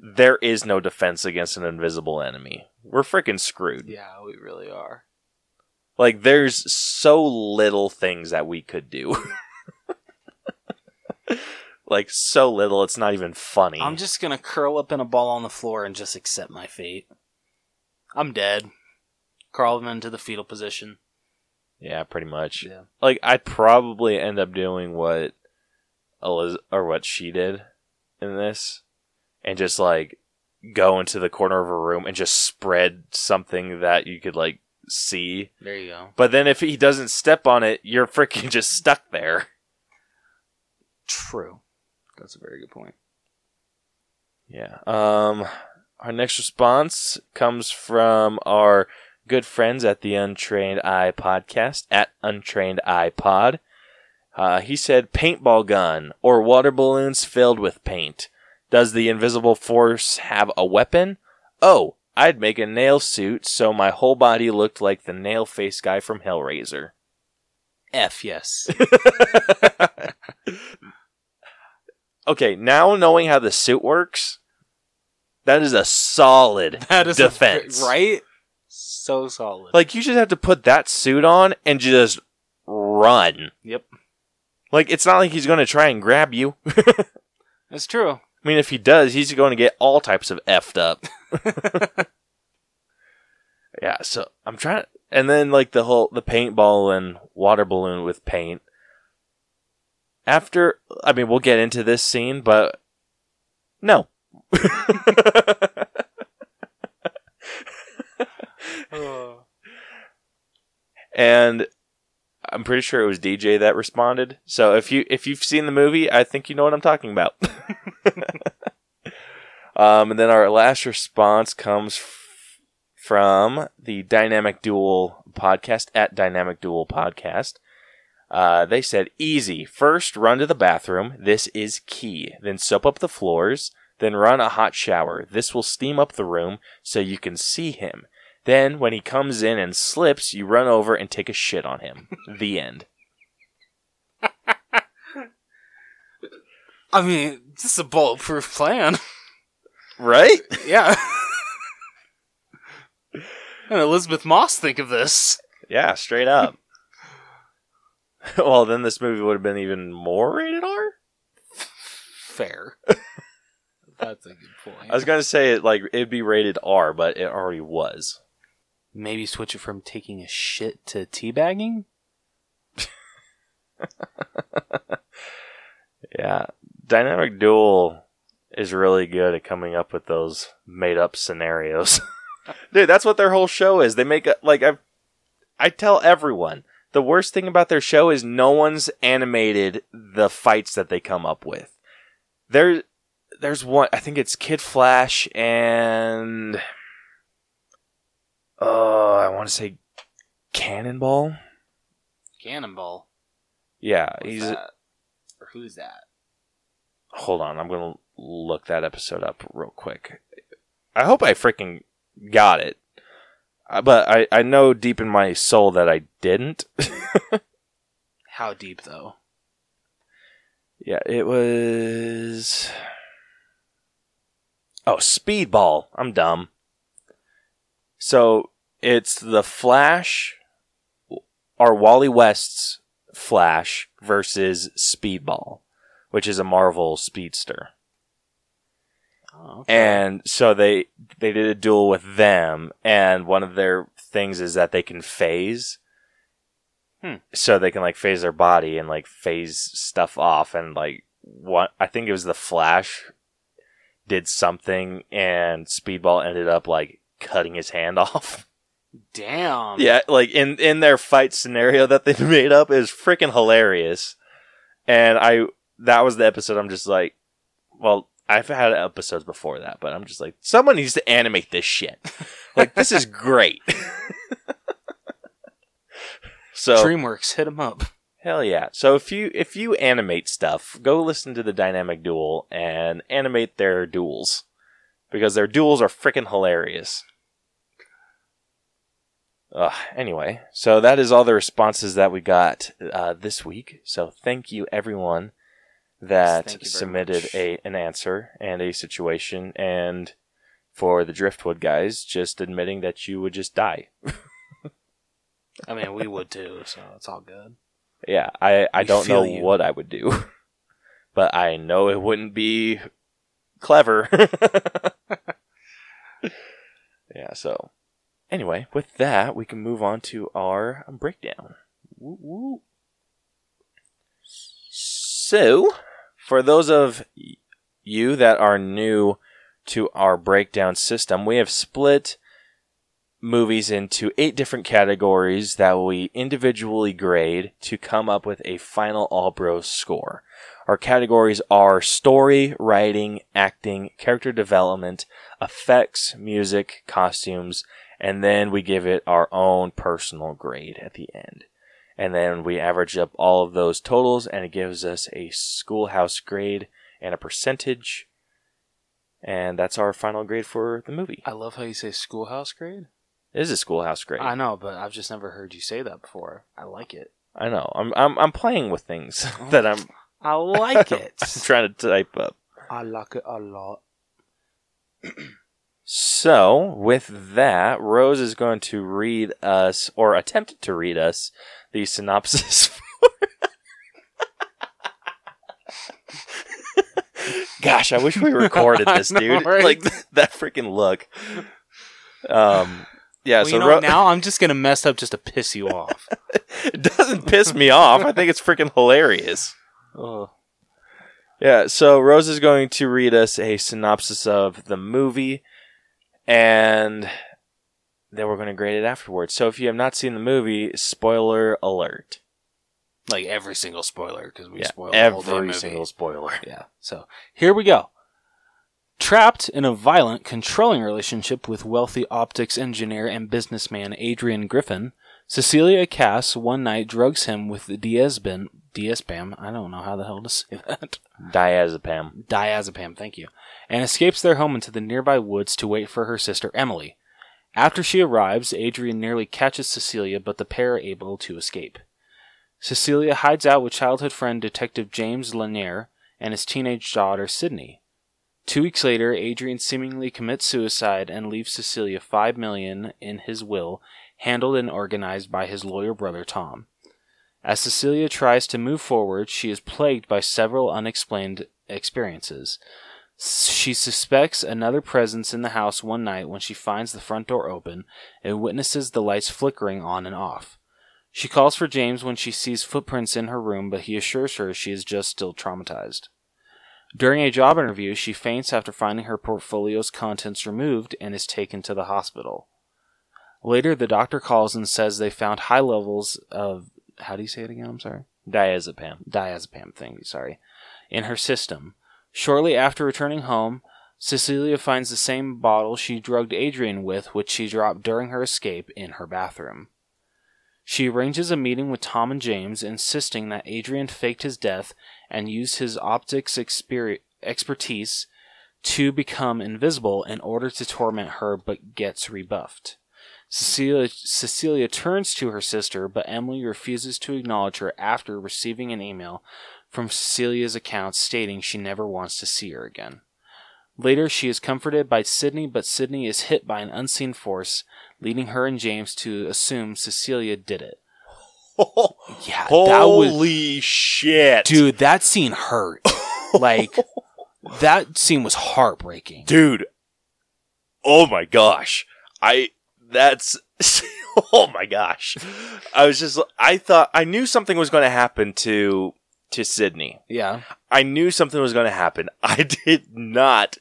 there is no defense against an invisible enemy. We're freaking screwed. Yeah, we really are. Like, there's so little things that we could do. like, so little, it's not even funny. I'm just gonna curl up in a ball on the floor and just accept my fate. I'm dead. Crawl into the fetal position. yeah, pretty much. Yeah. Like, I'd probably end up doing what Eliz- or what she did in this, and just like go into the corner of a room and just spread something that you could like see. There you go. But then if he doesn't step on it, you're freaking just stuck there. True. That's a very good point. Yeah. Um, our next response comes from our good friends at the Untrained Eye podcast at Untrained Eye Pod. Uh, he said paintball gun or water balloons filled with paint. Does the invisible force have a weapon? Oh, I'd make a nail suit so my whole body looked like the nail face guy from Hellraiser. F yes. Okay, now knowing how the suit works, that is a solid That is a- defense. right? So solid. Like you just have to put that suit on and just run. Yep. Like it's not like he's going to try and grab you. That's true. Mean, if he does, he's going to get all types of effed up. yeah. So I'm trying, to, and then like the whole the paintball and water balloon with paint. After, I mean, we'll get into this scene, but no. Oh. and I'm pretty sure it was DJ that responded. So if you if you've seen the movie, I think you know what I'm talking about. um, and then our last response comes f- from the Dynamic Duel podcast at Dynamic Duel podcast. Uh, they said easy. First, run to the bathroom. This is key. Then soap up the floors. Then run a hot shower. This will steam up the room so you can see him. Then, when he comes in and slips, you run over and take a shit on him. the end. I mean, this is a bulletproof plan. Right? yeah. and Elisabeth Moss think of this? Yeah, straight up. well, then this movie would have been even more rated R. Fair. That's a good point. I was gonna say it like it'd be rated R, but it already was. Maybe switch it from taking a shit to teabagging? Yeah, Dynamic Duel is really good at coming up with those made up scenarios. Dude, that's what their whole show is. They make a, like I I tell everyone, the worst thing about their show is no one's animated the fights that they come up with. There there's one I think it's Kid Flash and oh, I want to say Cannonball. Cannonball. Yeah, What's he's that? Or who's that? hold on, I'm gonna look that episode up real quick. I hope I freaking got it, Uh, but I I know deep in my soul that I didn't. How deep, though? yeah, it was. Oh, Speedball. I'm dumb. So it's the Flash, or Wally West's Flash versus Speedball, which is a Marvel speedster. Oh, okay. and so they they did a duel with them and one of their things is that they can phase Hmm. so they can like phase their body and like phase stuff off and like what i think it was the flash did something and speedball ended up like cutting his hand off. Damn. yeah like in in their fight scenario that they made up is freaking hilarious. And i that was the episode i'm just like well i've had episodes before that but i'm just like someone needs to animate this shit. Like this is great. So DreamWorks, hit him up. hell yeah. So if you if you animate stuff go listen to the dynamic duel and animate their duels. Because their duels are freaking hilarious uh, anyway, so that is all the responses that we got uh, this week. So thank you everyone that thank you submitted much. a an answer and a situation, and for the Dryftwood guys, just admitting that you would just die. I mean, we would too, so it's all good. Yeah, I I We don't know you. what I would do, but I know it wouldn't be clever. yeah. So anyway, with that, we can move on to our breakdown. Woo woo. So, for those of you that are new to our breakdown system, we have split movies into eight different categories that we individually grade to come up with a final All Bros score. Our categories are story, writing, acting, character development, effects, music, costumes, and then we give it our own personal grade at the end. And then we average up all of those totals, and it gives us a schoolhouse grade and a percentage. And that's our final grade for the movie. I love how you say schoolhouse grade. It is a schoolhouse grade. I know, but I've just never heard you say that before. I like it. I know. I'm I'm I'm playing with things oh, that I'm I like it. trying to type up. I like it a lot. So, with that, Rose is going to read us, or attempt to read us, the synopsis. Gosh, I wish we recorded this, dude. right? Like that freaking look. Um, yeah. well, so you know, Ro- now I'm just gonna mess up just to piss you off. it doesn't piss me off. I think it's freaking hilarious. Ugh. Yeah, so Rose is going to read us a synopsis of the movie, and then we're going to grade it afterwards. So if you have not seen the movie, spoiler alert. Like every single spoiler because we Yeah, whole every single spoiler. Yeah. So here we go. Trapped in a violent, controlling relationship with wealthy optics engineer and businessman Adrian Griffin, Cecilia Kass one night drugs him with the diazepam. Diazepam. I don't know how the hell to say that. Diazepam. Diazepam. Thank you. And escapes their home into the nearby woods to wait for her sister Emily. After she arrives, Adrian nearly catches Cecilia, but the pair are able to escape. Cecilia hides out with childhood friend Detective James Lanier and his teenage daughter Sydney. Two weeks later, Adrian seemingly commits suicide and leaves Cecilia five million in his will, handled and organized by his lawyer brother Tom. As Cecilia tries to move forward, she is plagued by several unexplained experiences. She suspects another presence in the house one night when she finds the front door open and witnesses the lights flickering on and off. She calls for James when she sees footprints in her room, but he assures her she is just still traumatized. During a job interview, she faints after finding her portfolio's contents removed and is taken to the hospital. Later, the doctor calls and says they found high levels of how do you say it again? I'm sorry. Diazepam. Diazepam thing, sorry, in her system. Shortly after returning home, Cecilia finds the same bottle she drugged Adrian with, which she dropped during her escape, in her bathroom. She arranges a meeting with Tom and James, insisting that Adrian faked his death and used his optics exper- expertise to become invisible in order to torment her, but gets rebuffed. Cecilia, Cecilia turns to her sister, but Emily refuses to acknowledge her after receiving an email from Cecilia's account stating she never wants to see her again. Later, she is comforted by Sydney, but Sydney is hit by an unseen force, leading her and James to assume Cecilia did it. Yeah, that was Holy shit. dude. That scene hurt. like that scene was heartbreaking. Dude. Oh my gosh. I that's oh my gosh. I was just I thought I knew something was going to happen to to Sydney. Yeah, I knew something was going to happen. I did not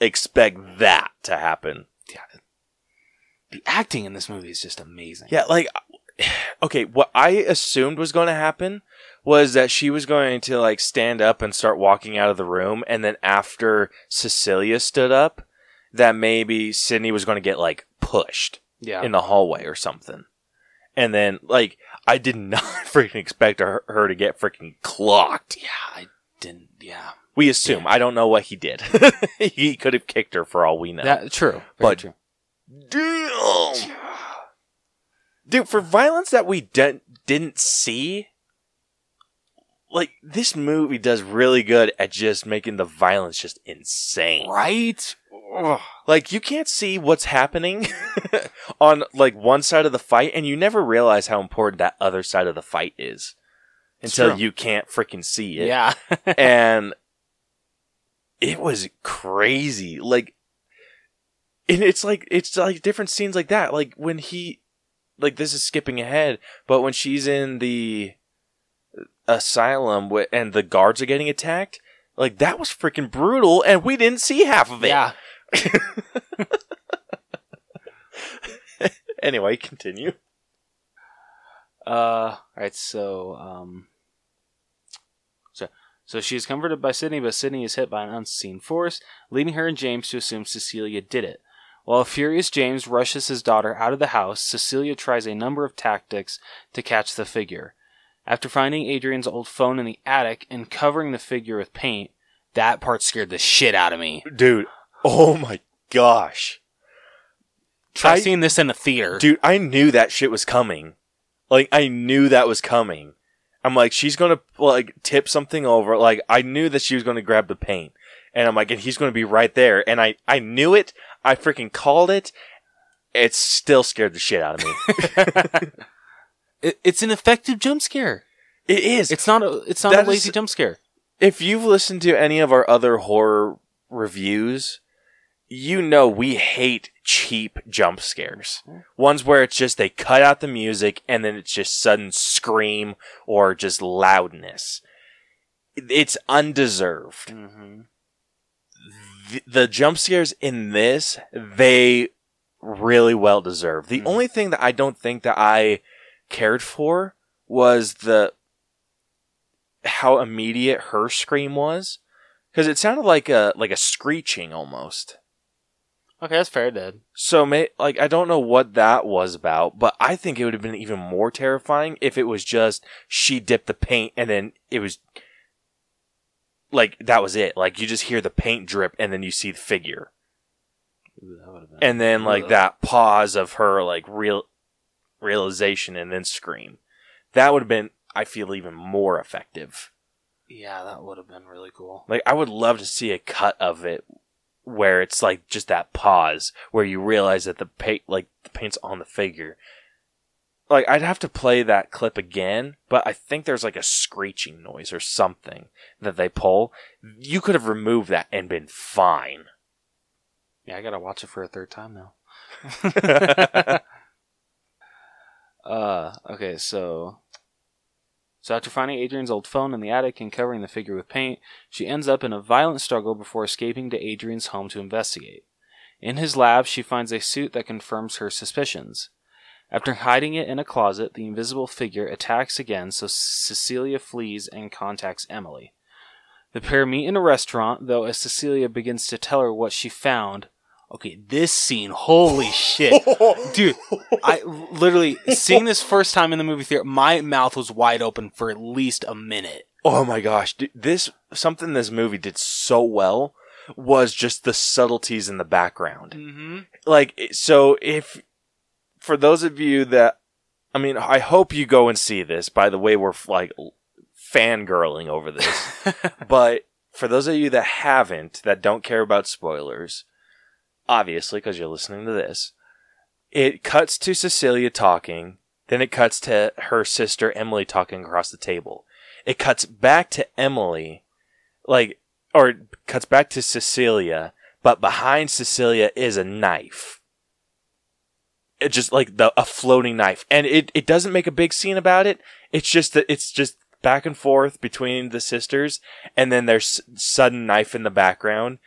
expect that to happen. Yeah. the acting in this movie is just amazing. Yeah, like okay, what I assumed was going to happen was that she was going to like stand up and start walking out of the room and then after Cecilia stood up that maybe Sydney was going to get like pushed yeah. in the hallway or something. And then like I did not freaking expect her, her to get freaking clocked. yeah, I didn't. Yeah, We assume. I don't know what he did. he could have kicked her for all we know. that true. But- true. Damn. Dude, for violence that we de- didn't see, like, this movie does really good at just making the violence just insane. Right? Ugh. Like, you can't see what's happening on, like, one side of the fight, and you never realize how important that other side of the fight is until true. you can't freaking see it. Yeah. and it was crazy. Like, and it's like it's like different scenes like that. Like when he, like this is skipping ahead, but when she's in the asylum and the guards are getting attacked, like that was freaking brutal, and we didn't see half of it. yeah. Anyway, continue. Uh, all right. So, um, so, so she is comforted by Sydney, but Sydney is hit by an unseen force, leading her and James to assume Cecilia did it. While furious James rushes his daughter out of the house, Cecilia tries a number of tactics to catch the figure. After finding Adrian's old phone in the attic and covering the figure with paint, that part scared the shit out of me. Dude, oh my gosh. Try I- seeing this in a theater. Dude, I knew that shit was coming. Like, I knew that was coming. I'm like, she's gonna, like, tip something over. Like, I knew that she was gonna grab the paint. And I'm like, and he's gonna be right there. And I, I knew it. I freaking called it. It still scared the shit out of me. It, it's an effective jump scare. it is. It's not a it's not That a lazy is- jump scare. if you've listened to any of our other horror reviews, you know we hate cheap jump scares. Ones where it's just they cut out the music and then it's just sudden scream or just loudness. It's undeserved. Mm-hmm. The, the jump scares in this, they really well deserved. The Mhm. only thing that I don't think that I cared for was the how immediate her scream was because it sounded like a like a screeching almost. Okay, that's fair, Dad. So, may, like, I don't know what that was about, but I think it would have been even more terrifying if it was just she dipped the paint and then it was like that was it. Like you just hear the paint drip and then you see the figure, and then like Ugh. that pause of her like real realization and then scream. That would have been, I feel, even more effective. Yeah, that would have been really cool. Like I would love to see a cut of it where it's like just that pause where you realize that the paint like the paint's on the figure. Like I'd have to play that clip again, but I think there's like a screeching noise or something that they pull. You could have removed that and been fine. Yeah, I gotta watch it for a third time now. uh, okay, so so after finding Adrian's old phone in the attic and covering the figure with paint, she ends up in a violent struggle before escaping to Adrian's home to investigate. In his lab, she finds a suit that confirms her suspicions. After hiding it in a closet, the invisible figure attacks again, so Cecilia flees and contacts Emily. The pair meet in a restaurant, though as Cecilia begins to tell her what she found. Okay, this scene, holy shit. Dude, I literally, seeing this first time in the movie theater, my mouth was wide open for at least a minute. Oh my gosh, dude, this something this movie did so well was just the subtleties in the background. Mm-hmm. like so if for those of you that i mean i hope you go and see this by the way we're like fangirling over this but for those of you that haven't that don't care about spoilers obviously because you're listening to this it cuts to cecilia talking then it cuts to her sister emily talking across the table. It cuts back to emily like or cuts back to cecilia but behind cecilia is a knife. It just like the a floating knife. And it, it doesn't make a big scene about it. It's just that it's just back and forth between the sisters and then there's sudden knife in the background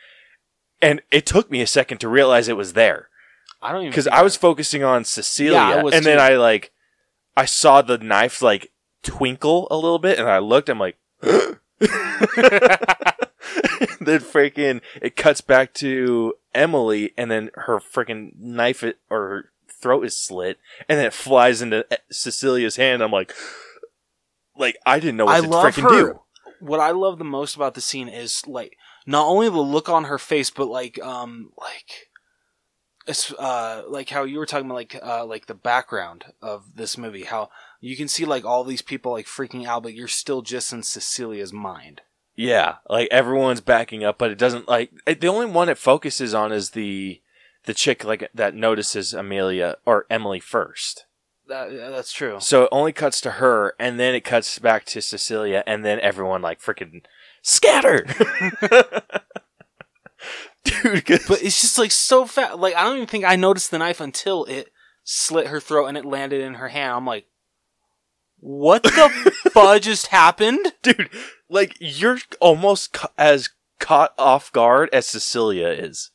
and it took me a second to realize it was there I don't even because i was focusing on cecilia Yeah, and then i like i saw the knife like twinkle a little bit and i looked i'm like then freaking it cuts back to Emily and then her freaking knife it, or her throat is slit and then it flies into E- Cecilia's hand. I'm like, like I didn't know what I to freaking her. do. What I love the most about the scene is like not only the look on her face, but like um like it's uh like how you were talking about like uh like the background of this movie, how you can see like all these people like freaking out, but you're still just in Cecilia's mind. Yeah, like everyone's backing up, but it doesn't like it, the only one it focuses on is the the chick like that notices Amelia or Emily first. That, that's true. So it only cuts to her, and then it cuts back to Cecilia, and then everyone like freaking scatter. Dude, But it's just like so fast. Like I don't even think I noticed the knife until it slit her throat and it landed in her hand. I'm like, what the fudge just happened? dude, like you're almost ca- as caught off guard as Cecilia is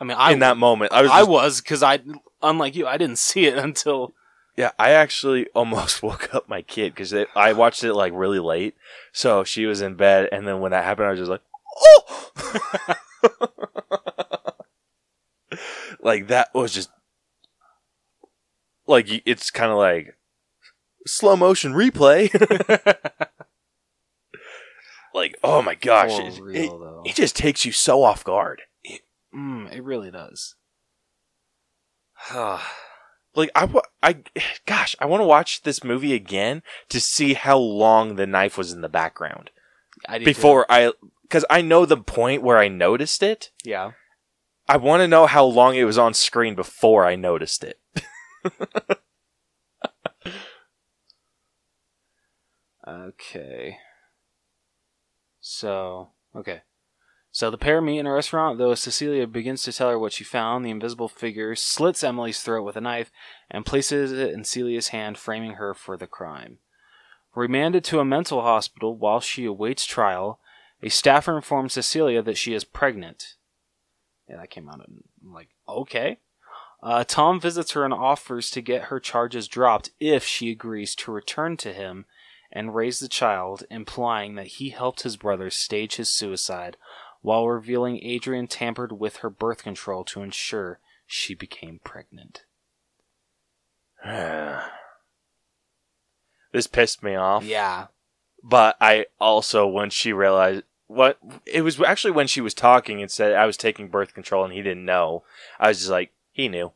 I mean, I in that moment. I was, I was because I, unlike you, I didn't see it until. Yeah, I actually almost woke up my kid because I watched it like really late, so she was in bed, and then when that happened, I was just like, oh. like that was just like it's kind of like slow motion replay. like oh my gosh, it, real, it- it just takes you so off guard. Mm, it really does. like I, I gosh, I want to watch this movie again to see how long the knife was in the background I before I, because I know the point where I noticed it. Yeah. I want to know how long it was on screen before I noticed it. Okay. So, okay. So the pair meet in a restaurant, though Cecilia begins to tell her what she found. The invisible figure slits Emily's throat with a knife and places it in Celia's hand, framing her for the crime. Remanded to a mental hospital while she awaits trial, a staffer informs Cecilia that she is pregnant. Yeah, that came out. I'm like, okay. Uh, Tom visits her and offers to get her charges dropped if she agrees to return to him and raise the child, implying that he helped his brother stage his suicide while revealing Adrian tampered with her birth control to ensure she became pregnant. this pissed me off. Yeah. But I also, when she realized what it was actually when she was talking and said I was taking birth control and he didn't know, I was just like, he knew.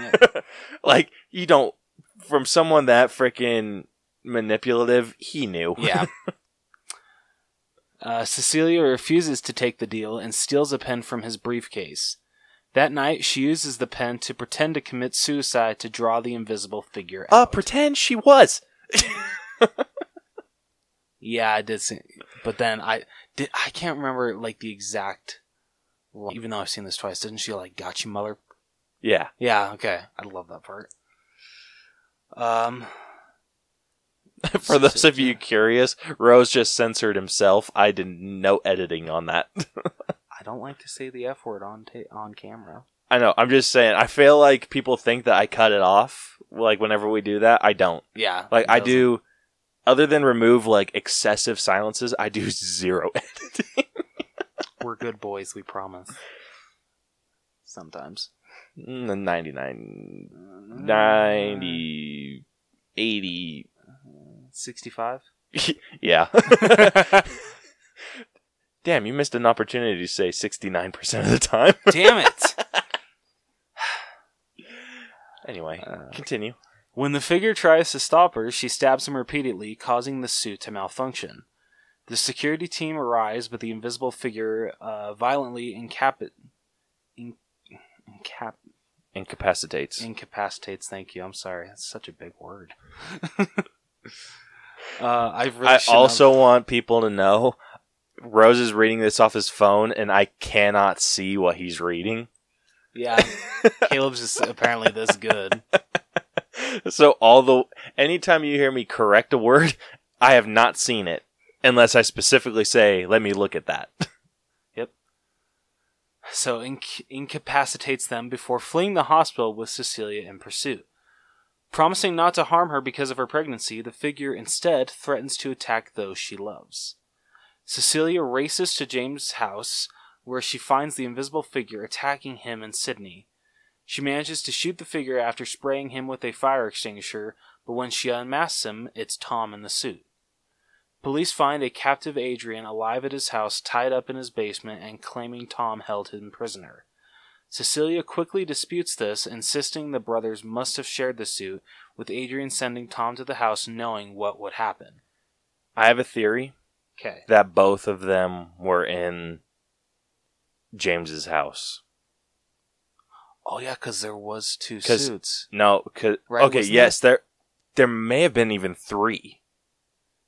Yeah. like, you don't, from someone that freaking manipulative, he knew. Yeah. uh, Cecilia refuses to take the deal and steals a pen from his briefcase. That night, she uses the pen to pretend to commit suicide to draw the invisible figure Uh, pretend she was. Yeah, I did see, but then I did. I can't remember like the exact. Even though I've seen this twice, didn't she like "Got you, mother"? Yeah. Yeah, okay, I love that part. Um, For those of you curious, Rose just censored himself. I did no editing on that. I don't like to say the f word on ta- on camera. I know. I'm just saying. I feel like people think that I cut it off. Like whenever we do that, I don't. Yeah, Like I do. Other than remove like excessive silences, I do zero editing. We're good boys, we promise. Sometimes. Mm, 99, 90, 80. 65? yeah. Damn, you missed an opportunity to say 69% of the time. Damn it! anyway, Uh, continue. When the figure tries to stop her, she stabs him repeatedly, causing the suit to malfunction. The security team arrives, but the invisible figure uh, violently incap- in- incap- Incapacitates. incapacitates. Thank you. I'm sorry. That's such a big word. Uh, I really I also want people to know Rose is reading this off his phone and I cannot see what he's reading. yeah. Caleb's just apparently this good. so all the anytime you hear me correct a word, I have not seen it unless I specifically say, "Let me look at that." Yep. So inc- incapacitates them before fleeing the hospital with Cecilia in pursuit. Promising not to harm her because of her pregnancy, the figure instead threatens to attack those she loves. Cecilia races to James' house, where she finds the invisible figure attacking him and Sydney. She manages to shoot the figure after spraying him with a fire extinguisher, but when she unmasks him, it's Tom in the suit. Police find a captive Adrian alive at his house, tied up in his basement, and claiming Tom held him prisoner. Cecilia quickly disputes this, insisting the brothers must have shared the suit, with Adrian sending Tom to the house knowing what would happen. I have a theory Okay. that both of them were in James's house. Oh yeah, because there was two suits. No, 'cause- Right, okay, yes, there there may have been even 3.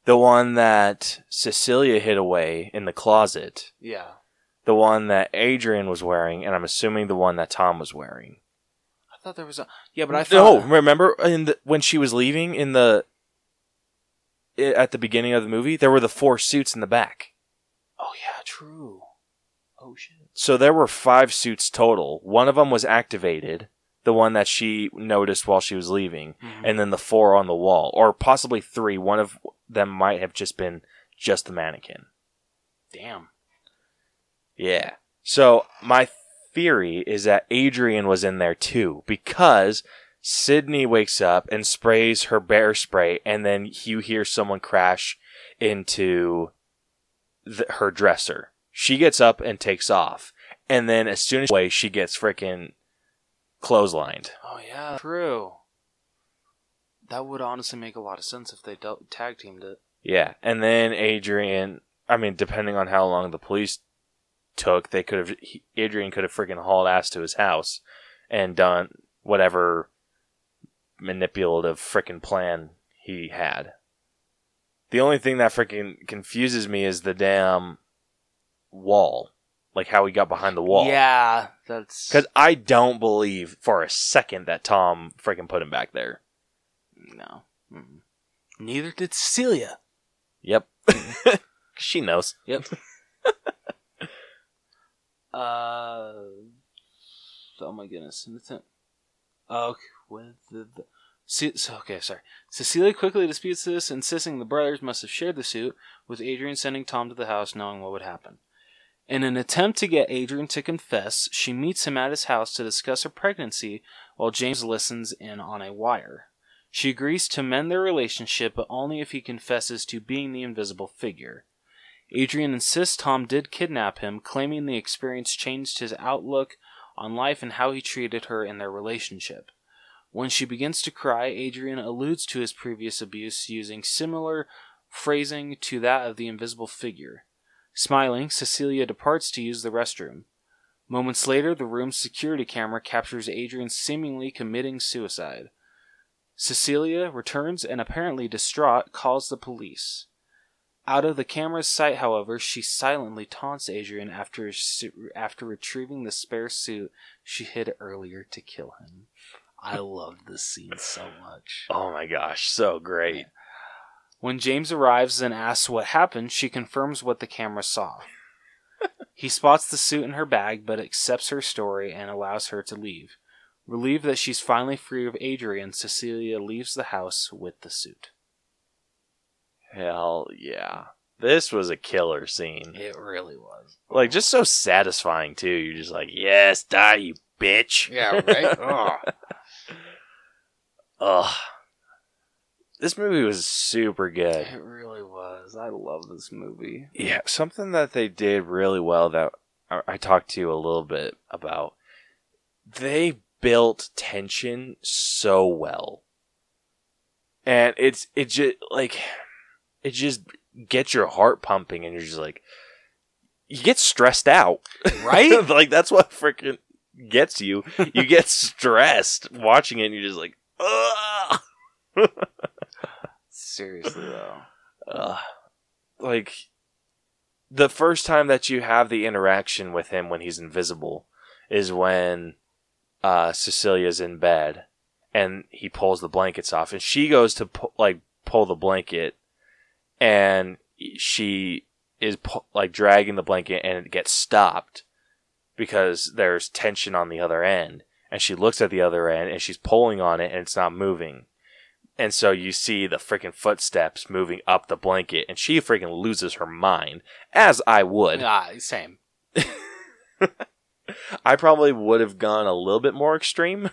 The one that Cecilia hid away in the closet, Yeah. The one that Adrian was wearing, and I'm assuming the one that Tom was wearing. I thought there was a yeah, but I no, thought remember in the, when she was leaving in the at the beginning of the movie, there were the four suits in the back. Oh yeah, true. Oh shit. So there were five suits total. One of them was activated, the one that she noticed while she was leaving, Mhm. and then the four on the wall, or possibly three. One of them might have just been just the mannequin. Damn. Yeah. So my theory is that Adrian was in there too because Sydney wakes up and sprays her bear spray, and then you hear someone crash into the, her dresser. She gets up and takes off, and then as soon as away, she gets freaking clotheslined. Oh yeah, true. That would honestly make a lot of sense if they dealt, tag teamed it. Yeah, and then Adrian. I mean, depending on how long the police took, they could have. Adrian could have freaking hauled ass to his house and done whatever manipulative freaking plan he had. The only thing that freaking confuses me is the damn wall, like how he got behind the wall. Yeah, that's Because I don't believe for a second that Tom freaking put him back there. no. Mm-mm. Neither did Celia. Yep. she knows. Yep. uh. Oh my goodness. Okay, with the, the okay, sorry. Cecilia quickly disputes this, insisting the brothers must have shared the suit, with Adrian sending Tom to the house knowing what would happen. In an attempt to get Adrian to confess, she meets him at his house to discuss her pregnancy while James listens in on a wire. She agrees to mend their relationship, but only if he confesses to being the invisible figure. Adrian insists Tom did kidnap him, claiming the experience changed his outlook on life and how he treated her in their relationship. When she begins to cry, Adrian alludes to his previous abuse using similar phrasing to that of the invisible figure. Smiling, Cecilia departs to use the restroom. Moments later, the room's security camera captures Adrian seemingly committing suicide. Cecilia returns and, apparently distraught, calls the police. Out of the camera's sight, however, she silently taunts Adrian after, after retrieving the spare suit she hid earlier to kill him. I love this scene so much. Oh my gosh, so great. When James arrives and asks what happened, she confirms what the camera saw. he spots the suit in her bag, but accepts her story and allows her to leave. Relieved that she's finally free of Adrian, Cecilia leaves the house with the suit. Hell yeah. This was a killer scene. It really was. Like, just so satisfying, too. You're just like, yes, die, you bitch. Yeah, right? oh. Ugh. This movie was super good. It really was. I love this movie. Yeah, something that they did really well that I, I talked to you a little bit about. They built tension so well. And it's it just like it just gets your heart pumping and you're just like you get stressed out. Right? like that's what freaking gets you. You get stressed watching it and you're just like, ugh. Seriously, though. uh, like the first time that you have the interaction with him when he's invisible is when uh, Cecilia's in bed and he pulls the blankets off and she goes to pu- like pull the blanket and she is like dragging the blanket and it gets stopped because there's tension on the other end and she looks at the other end and she's pulling on it and it's not moving and so you see the freaking footsteps moving up the blanket, and she freaking loses her mind, as I would. Ah, same. I probably would have gone a little bit more extreme.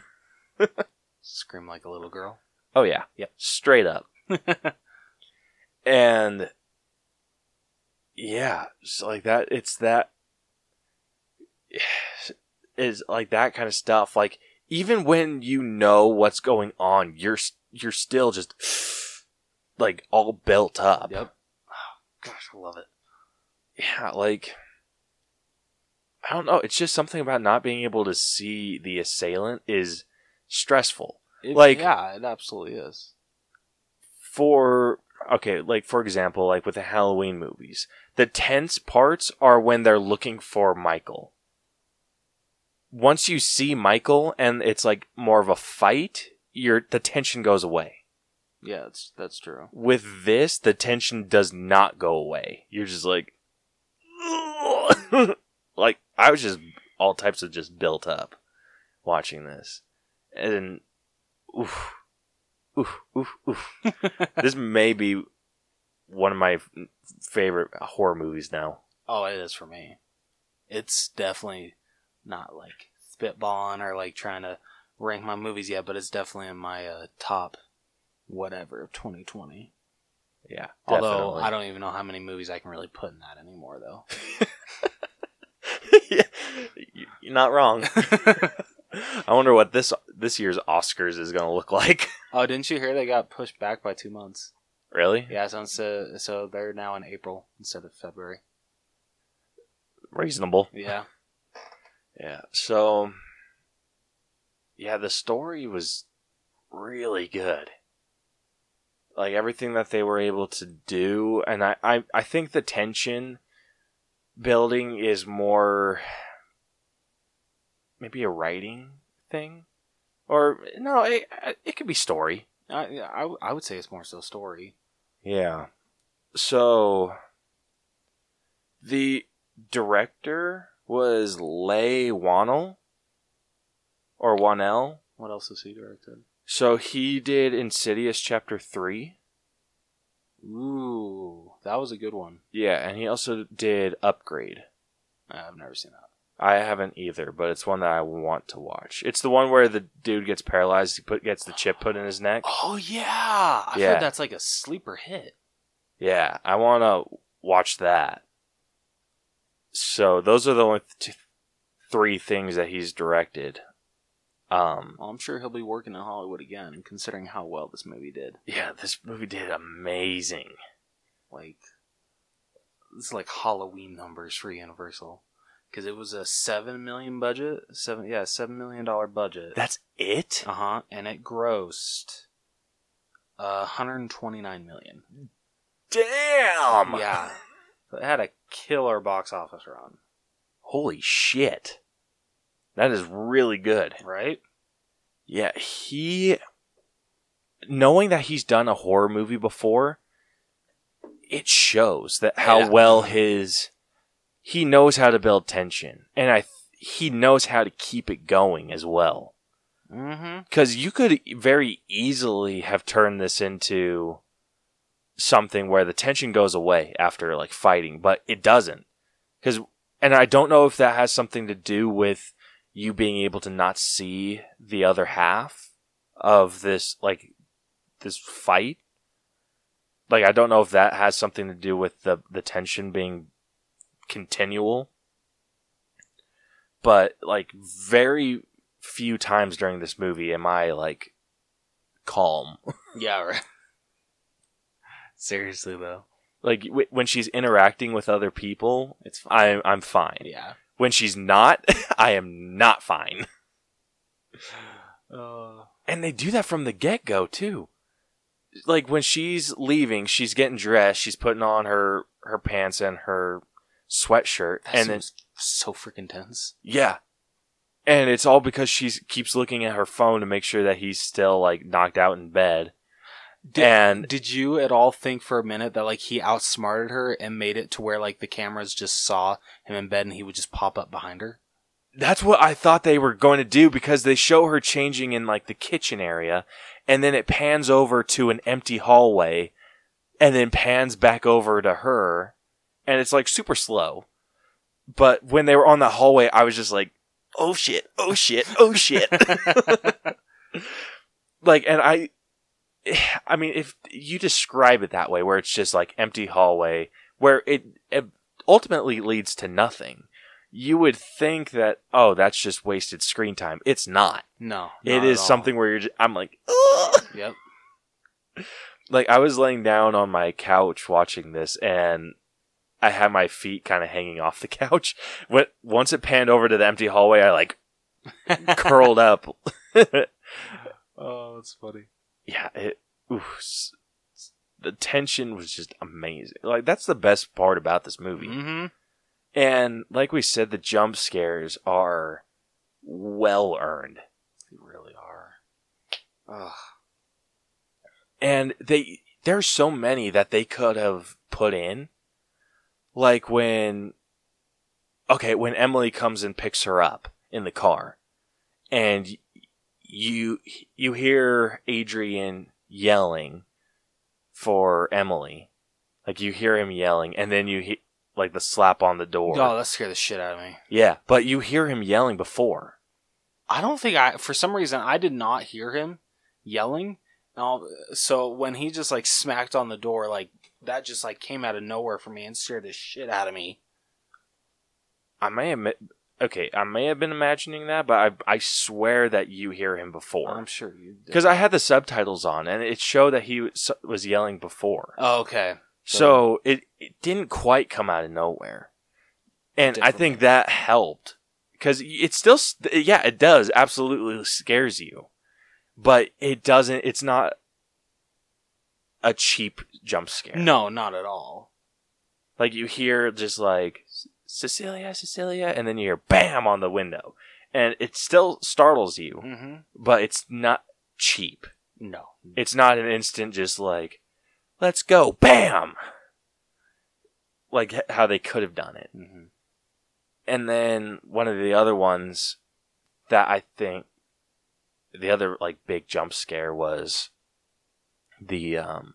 Scream like a little girl. Oh yeah, yeah, straight up. and yeah, it's like that. It's that. Is like that kind of stuff. Like even when you know what's going on, you're you're still just like all built up. Yep. Oh, gosh, I love it. yeah, like I don't know. It's just something about not being able to see the assailant is stressful. It- Like- yeah, it absolutely is. For okay, like for example, like with the Halloween movies, the tense parts are when they're looking for Michael. Once you see Michael and it's like more of a fight, your the tension goes away. Yeah, that's that's true. With this, the tension does not go away. You're just like, like I was just all types of just built up watching this, and oof, oof, oof, oof. this may be one of my favorite horror movies now. Oh, it is for me. It's definitely not like spitballing or like trying to rank my movies yet, but it's definitely in my uh, top whatever of 2020. Yeah. Although definitely. I don't even know how many movies I can really put in that anymore, though. Yeah, You're not wrong. I wonder what this this year's Oscars is going to look like. oh, didn't you hear they got pushed back by two months? really? Yeah, so so, uh, so they're now in April instead of February. Reasonable. Yeah. Yeah. So, yeah, the story was really good. Like everything that they were able to do, and I, I, I think the tension building is more maybe a writing thing, or no, it, it could be story. I, I, I would say it's more so story. Yeah. So the director was Leigh Whannell or Whannell. What else has he directed? So he did Insidious Chapter 3. Ooh, that was a good one. Yeah, and he also did Upgrade. I've never seen that. I haven't either, but it's one that I want to watch. It's the one where the dude gets paralyzed, he put gets the chip put in his neck. Oh yeah, I've Yeah. heard that's like a sleeper hit. Yeah, I want to watch that. So those are the only th- three things that he's directed. Um, Well, I'm sure he'll be working in Hollywood again, considering how well this movie did. yeah, this movie did amazing. Like, is like Halloween numbers for Universal, because it was a seven million budget, seven yeah, seven million dollar budget. That's it. Uh huh, and it grossed uh, 129 million. Damn. Yeah, so it had a killer box office run, Holy shit. That is really good. right? Yeah, he knowing that he's done a horror movie before, it shows that how Yeah. well his he knows how to build tension, and I th- he knows how to keep it going as well. Mm-hmm. Because you could very easily have turned this into something where the tension goes away after like fighting, but it doesn't. Because, and I don't know if that has something to do with you being able to not see the other half of this like this fight. Like I don't know if that has something to do with the the tension being continual. But like very few times during this movie am I like calm. Yeah, right. Seriously though, Like w- when she's interacting with other people, it's fine. I'm I'm fine. yeah. When she's not, I am not fine. Uh, And they do that from the get go too. Like when she's leaving, she's getting dressed, she's putting on her her pants and her sweatshirt, that and then so freaking tense. yeah, and it's all because she keeps looking at her phone to make sure that he's still like knocked out in bed. Did, and did you at all think for a minute that like he outsmarted her and made it to where like the cameras just saw him in bed and he would just pop up behind her? That's what I thought they were going to do because they show her changing in like the kitchen area and then it pans over to an empty hallway and then pans back over to her and it's like super slow. But when they were on the hallway, I was just like, oh shit, oh shit, oh shit. like, and I, I mean, if you describe it that way, where it's just like empty hallway, where it, it ultimately leads to nothing you would think that oh that's just wasted screen time it's not No, it not is something where you're just, i'm like Ugh! Yep. like i was laying down on my couch watching this and i had my feet kind of hanging off the couch when once it panned over to the empty hallway i like curled up Oh, that's funny. yeah it oof, s- s- the tension was just amazing like that's the best part about this movie Mm-hmm. and like we said the jump scares are well earned They really are. Ugh. and they there's so many that they could have put in like when okay when emily comes and picks her up in the car and you you hear adrian yelling for emily like you hear him yelling and then you hear like the slap on the door. Oh, that scared the shit out of me. Yeah, but you hear him yelling before. I don't think I, for some reason, I did not hear him yelling. So when he just like smacked on the door, like that just like came out of nowhere for me and scared the shit out of me. I may have mi- okay, I may have been imagining that, but I I swear that you hear him before. I'm sure you did. Because I had the subtitles on, and it showed that he was, yelling before. Oh, okay. So it, it didn't quite come out of nowhere. And I think that helped. Because it still, yeah, it does. Absolutely scares you. But it doesn't, it's not a cheap jump scare. No, not at all. Like you hear just like, Cecilia, Cecilia, and then you hear BAM on the window. And it still startles you, Mm-hmm. but it's not cheap. No. It's not an instant just like, let's go, bam! Like how they could have done it. Mm-hmm. And then one of the other ones that I think the other like big jump scare was the um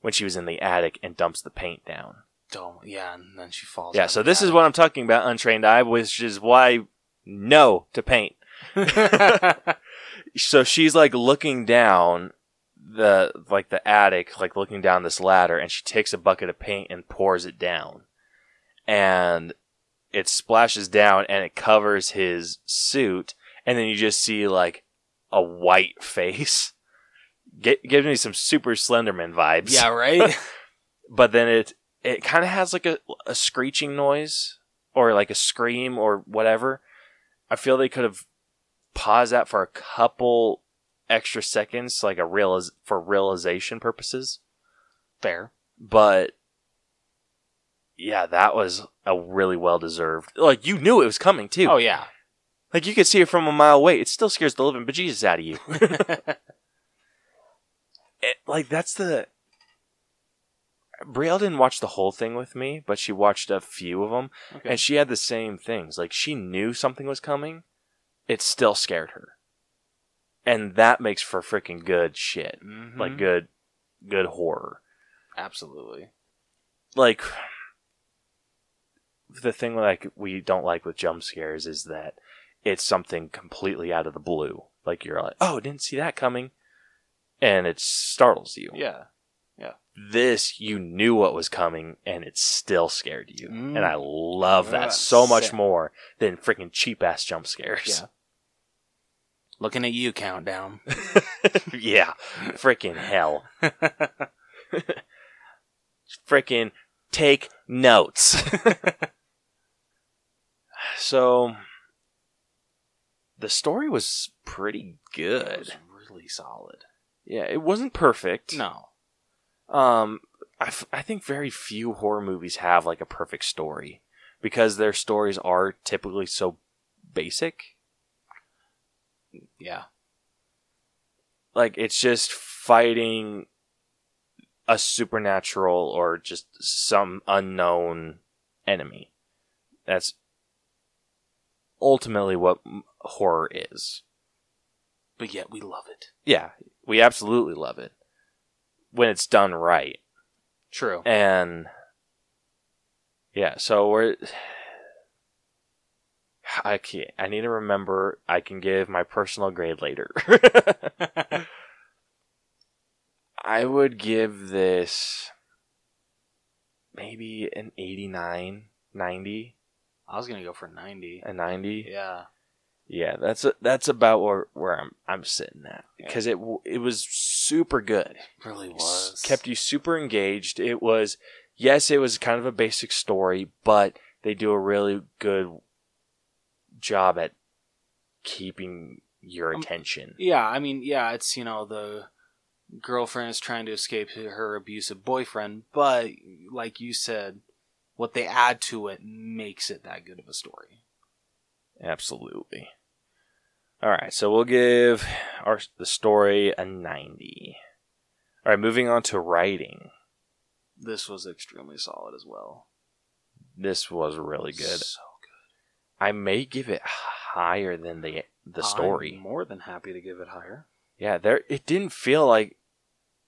when she was in the attic and dumps the paint down. Don't. Yeah, and then she falls. Yeah, so this is what I'm talking about, untrained eye, which is why no to paint. so she's like looking down the like the attic, like looking down this ladder, and she takes a bucket of paint and pours it down, and it splashes down and it covers his suit, and then you just see like a white face. Gives me some super Slenderman vibes. yeah, right. but then it it kind of has like a, a screeching noise or like a scream or whatever. I feel they could have paused that for a couple extra seconds, like a real for realization purposes. Fair. But yeah, that was a really well deserved. Like you knew it was coming too. Oh yeah. Like you could see it from a mile away. It still scares the living bejesus out of you. it, like that's the Brielle didn't watch the whole thing with me, but she watched a few of them, Okay. and she had the same things. Like she knew something was coming, it still scared her, and that makes for freaking good shit. Mhm. Like good, good horror. absolutely. Like the thing like we don't like with jump scares is that it's something completely out of the blue. Like you're like, oh, didn't see that coming, and it startles you. Yeah. Yeah. This you knew what was coming and it still scared you Mm. and i love that Yeah, so much sick. more than freaking cheap ass jump scares Yeah. Looking at you, countdown. yeah freaking hell freaking take notes so the story was pretty It good was really solid. Yeah it wasn't perfect No. Um, I, f- I think very few horror movies have like a perfect story because their stories are typically so basic. Yeah. Like it's just fighting a supernatural or just some unknown enemy. That's ultimately what m- horror is. But yet we love it. Yeah, we absolutely love it when it's done right. True. and yeah so we're i can't i need to remember i can give my personal grade later i would give this maybe an 89 90 I was gonna go for ninety. a 90 Yeah. Yeah that's that's about where, where i'm i'm sitting at Yeah. because it it was super good It really was. kept you super engaged. It was, yes, it was kind of a basic story, but they do a really good job at keeping your Um, attention. Yeah, I mean, yeah, it's you know the girlfriend is trying to escape her abusive boyfriend, but like you said, what they add to it makes it that good of a story. Absolutely. All right, so we'll give our the story a ninety. All right, moving on to writing. This was extremely solid as well. This was really good. So good. I may give it higher than the the story. I'm more than happy to give it higher. Yeah, there it didn't feel like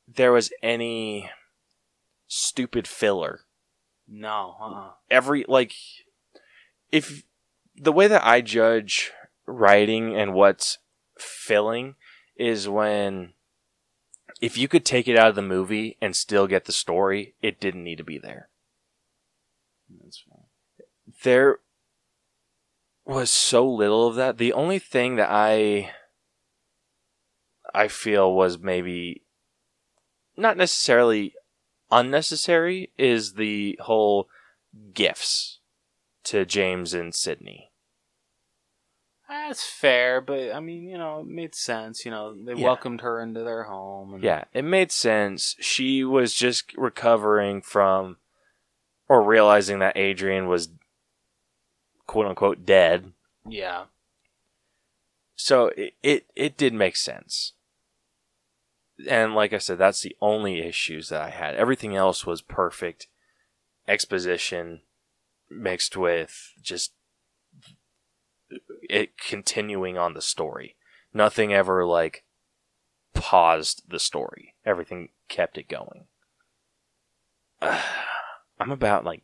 there was any stupid filler. No, uh-uh. every like if the way that I judge writing and what's filling is when if you could take it out of the movie and still get the story, it didn't need to be there. That's fine. There was so little of that. The only thing that I I feel was maybe not necessarily unnecessary is the whole gifts to James and Sydney. That's fair, but I mean, you know, it made sense. You know, they Yeah. welcomed her into their home. And Yeah, it made sense. She was just recovering from or realizing that Adrian was quote unquote dead. yeah. So it, it it did make sense. And like I said, that's the only issues that I had. Everything else was perfect exposition mixed with just it continuing on the story. Nothing ever like paused the story. Everything kept it going. I'm about like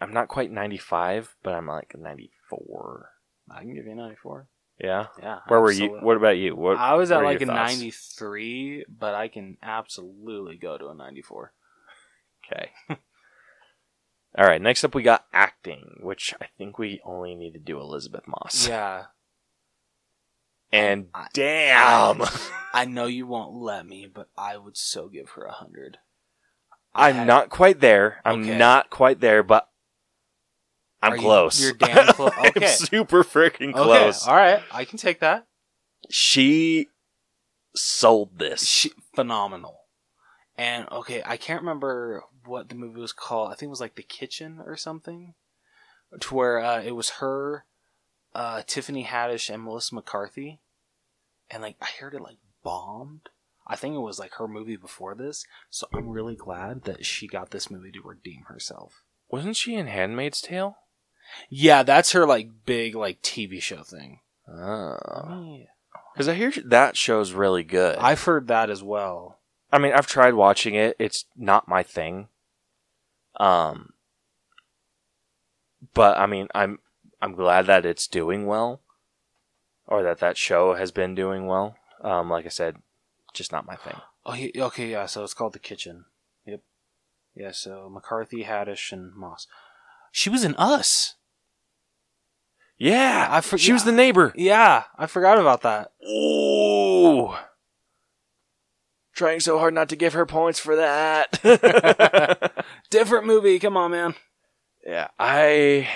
I'm not quite 95, but I'm like 94. I can give you 94. Yeah. Yeah. Where were you? What about you? What, I was at like a thoughts? 93, but I can absolutely go to a 94. Okay. All right. Next up, we got acting, which I think we only need to do Elisabeth Moss. Yeah. And I- damn, I know you won't let me, but I would so give her a 100. I'm not quite there. I'm Okay. not quite there, but I'm Are close. you're damn close. okay. I'm super freaking Okay, close. all right. I can take that. She sold this. She, phenomenal. And okay, I can't remember what the movie was called. I think it was like The Kitchen or something, to where uh, it was her, uh, Tiffany Haddish, and Melissa McCarthy, and like I heard it like bombed. I think it was like her movie before this, so I'm really glad that she got this movie to redeem herself. Wasn't she in Handmaid's Tale? Yeah, that's her like big like TV show thing. Oh. Because I hear that show's really good. I've heard that as well. I mean, I've tried watching it. It's not my thing. Um, but I mean, I'm I'm glad that it's doing well, or that that show has been doing well. Um, like I said, just not my thing. Oh, he, okay, yeah. So it's called The Kitchen. Yep. Yeah. So McCarthy, Haddish, and Moss. She was in Us. Yeah, I for- she was the neighbor. Yeah, I forgot about that. Ooh, trying so hard not to give her points for that. Different movie. Come on, man. Yeah, I.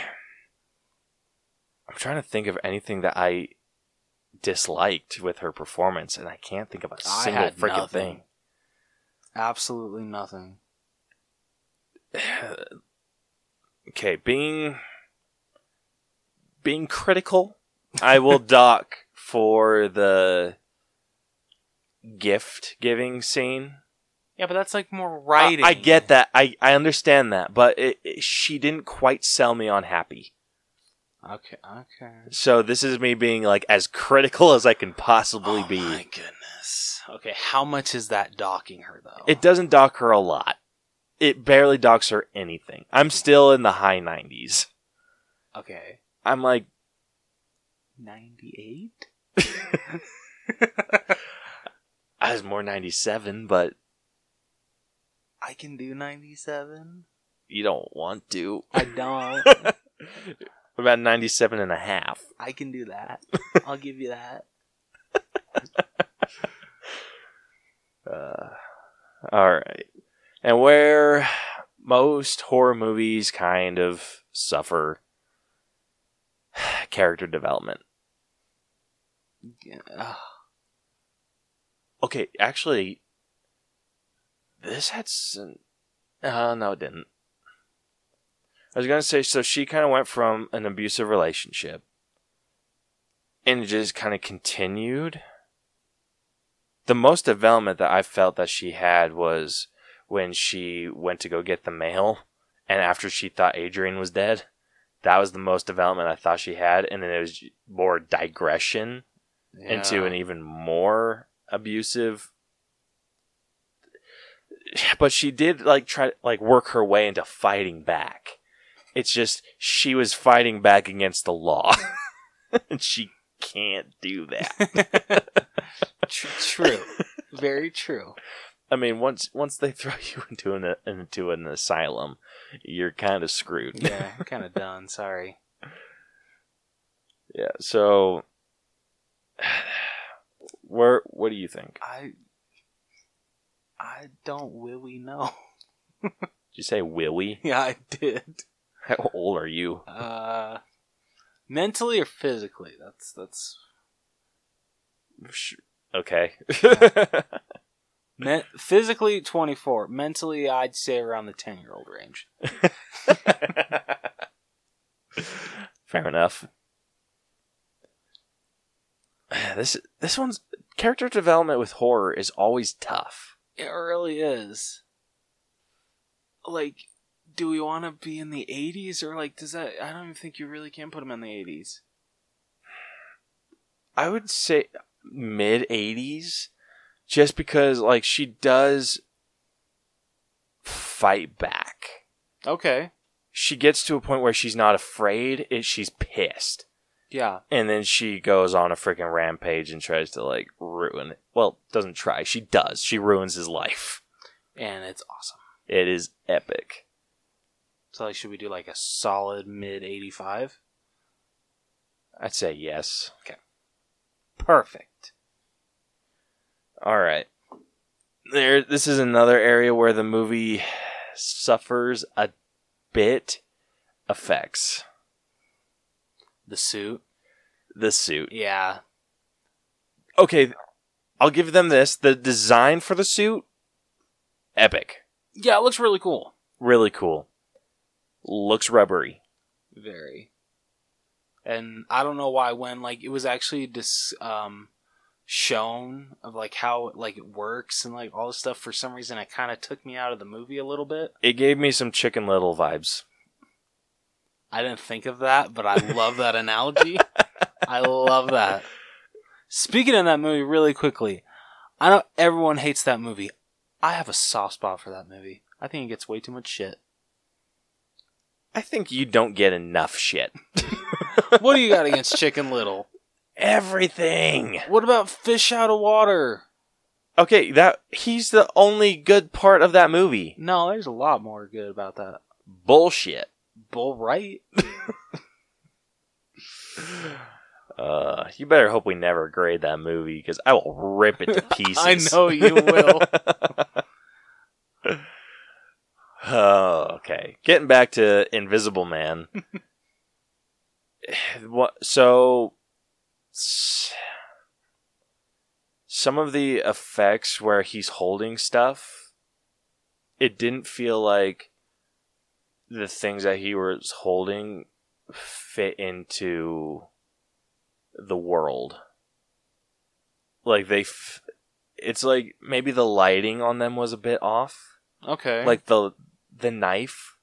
I'm trying to think of anything that I disliked with her performance, and I can't think of a I single freaking thing. Absolutely nothing. okay, being being critical, I will dock for the gift giving scene. Yeah, but that's like more I, writing. I get that. I, I understand that, but it, it- she didn't quite sell me on happy. Okay. Okay. So this is me being like as critical as I can possibly oh be. my goodness. Okay, how much is that docking her though? It doesn't dock her a lot. It barely docks her anything. I'm still in the high 90s. Okay. I'm like, Ninety-eight. I was more 97, but I can do ninety-seven. you don't want to. I don't. About 97 and a half. I can do that. I'll give you that. Uh, all right. And where most horror movies kind of suffer character development. Yeah, ugh. Okay, actually, this had some. Uh, no, it didn't. I was gonna say, so she kind of went from an abusive relationship, and it just kind of continued. The most development that I felt that she had was when she went to go get the mail, and after she thought Adrian was dead, that was the most development I thought she had, and then it was more digression into an even more abusive but she did like try like work her way into fighting back. It's just she was fighting back against the law, and she can't do that. True. Very true. I mean, once once they throw you into an into an asylum, you're kind of screwed. Yeah, kind of done. Sorry. Yeah. So, where what do you think? I I don't really know. Did you say Willie? Yeah, I did. How old are you? Uh, mentally or physically? That's that's Okay. me- physically twenty four. Mentally, I'd say around the ten year old range. Fair enough. This this one's character development with horror is always tough. It really is. Like, do we want to be in the eighties or like does that? I don't even think you really can put them in the eighties. I would say mid 80s just because like she does fight back. Okay. She gets to a point where she's not afraid, it, she's pissed. Yeah. And then she goes on a freaking rampage and tries to like ruin it. Well, doesn't try. She does. She ruins his life. And it's awesome. It is epic. So like, should we do like a solid mid eighty five? I'd say yes. Okay. Perfect. All right. There this is another area where the movie suffers a bit effects. The suit. The suit. Yeah. Okay, I'll give them this. The design for the suit epic. Yeah, it looks really cool. Really cool. Looks rubbery. Very. And I don't know why when like it was actually dis um shown of like how like it works and like all this stuff for some reason it kind of took me out of the movie a little bit. It gave me some Chicken Little vibes. I didn't think of that, but I love that analogy. I love that. Speaking of that movie really quickly, I know everyone hates that movie. I have a soft spot for that movie. I think it gets way too much shit. I think you don't get enough shit. What do you got against Chicken Little? Everything. What about Fish Out of Water? Okay, that he's the only good part of that movie. No, there's a lot more good about that. Bullshit. Bull right? Uh, you better hope we never grade that movie because I will rip it to pieces. I know you will. oh, okay. Getting back to Invisible Man. what? So, some of the effects where he's holding stuff, it didn't feel like the things that he was holding fit into the world. Like they, f- it's like maybe the lighting on them was a bit off. Okay. Like the the knife,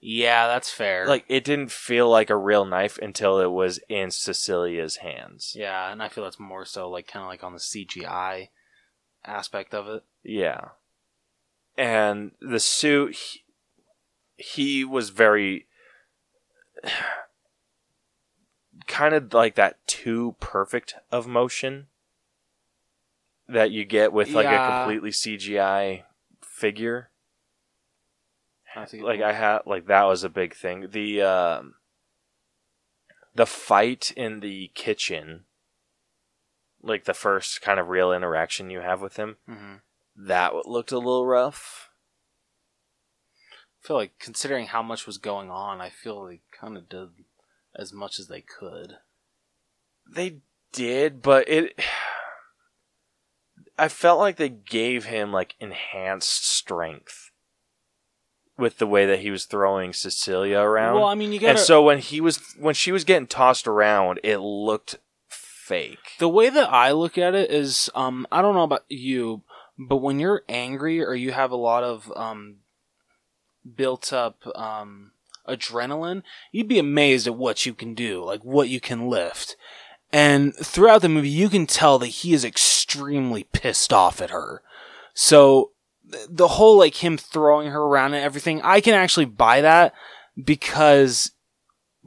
yeah, that's fair. like it didn't feel like a real knife until it was in Cecilia's hands. yeah, and I feel that's more so like kind of like on the CGI aspect of it. Yeah. And the suit, he, was very. kind of like that too perfect of motion that you get with like Yeah. a completely CGI figure. I Like I had like that was a big thing. The um the fight in the kitchen like the first kind of real interaction you have with him Mhm. that looked a little rough. I feel like considering how much was going on, I feel they kind of did as much as they could. They did, but it. I felt like they gave him like enhanced strength with the way that he was throwing Cecilia around. Well, I mean, you got and so when he was when she was getting tossed around, it looked fake. The way that I look at it is, um, I don't know about you, but when you're angry or you have a lot of um, built up um, adrenaline, you'd be amazed at what you can do, like what you can lift. And throughout the movie, you can tell that he is extremely pissed off at her. So the whole like him throwing her around and everything, I can actually buy that because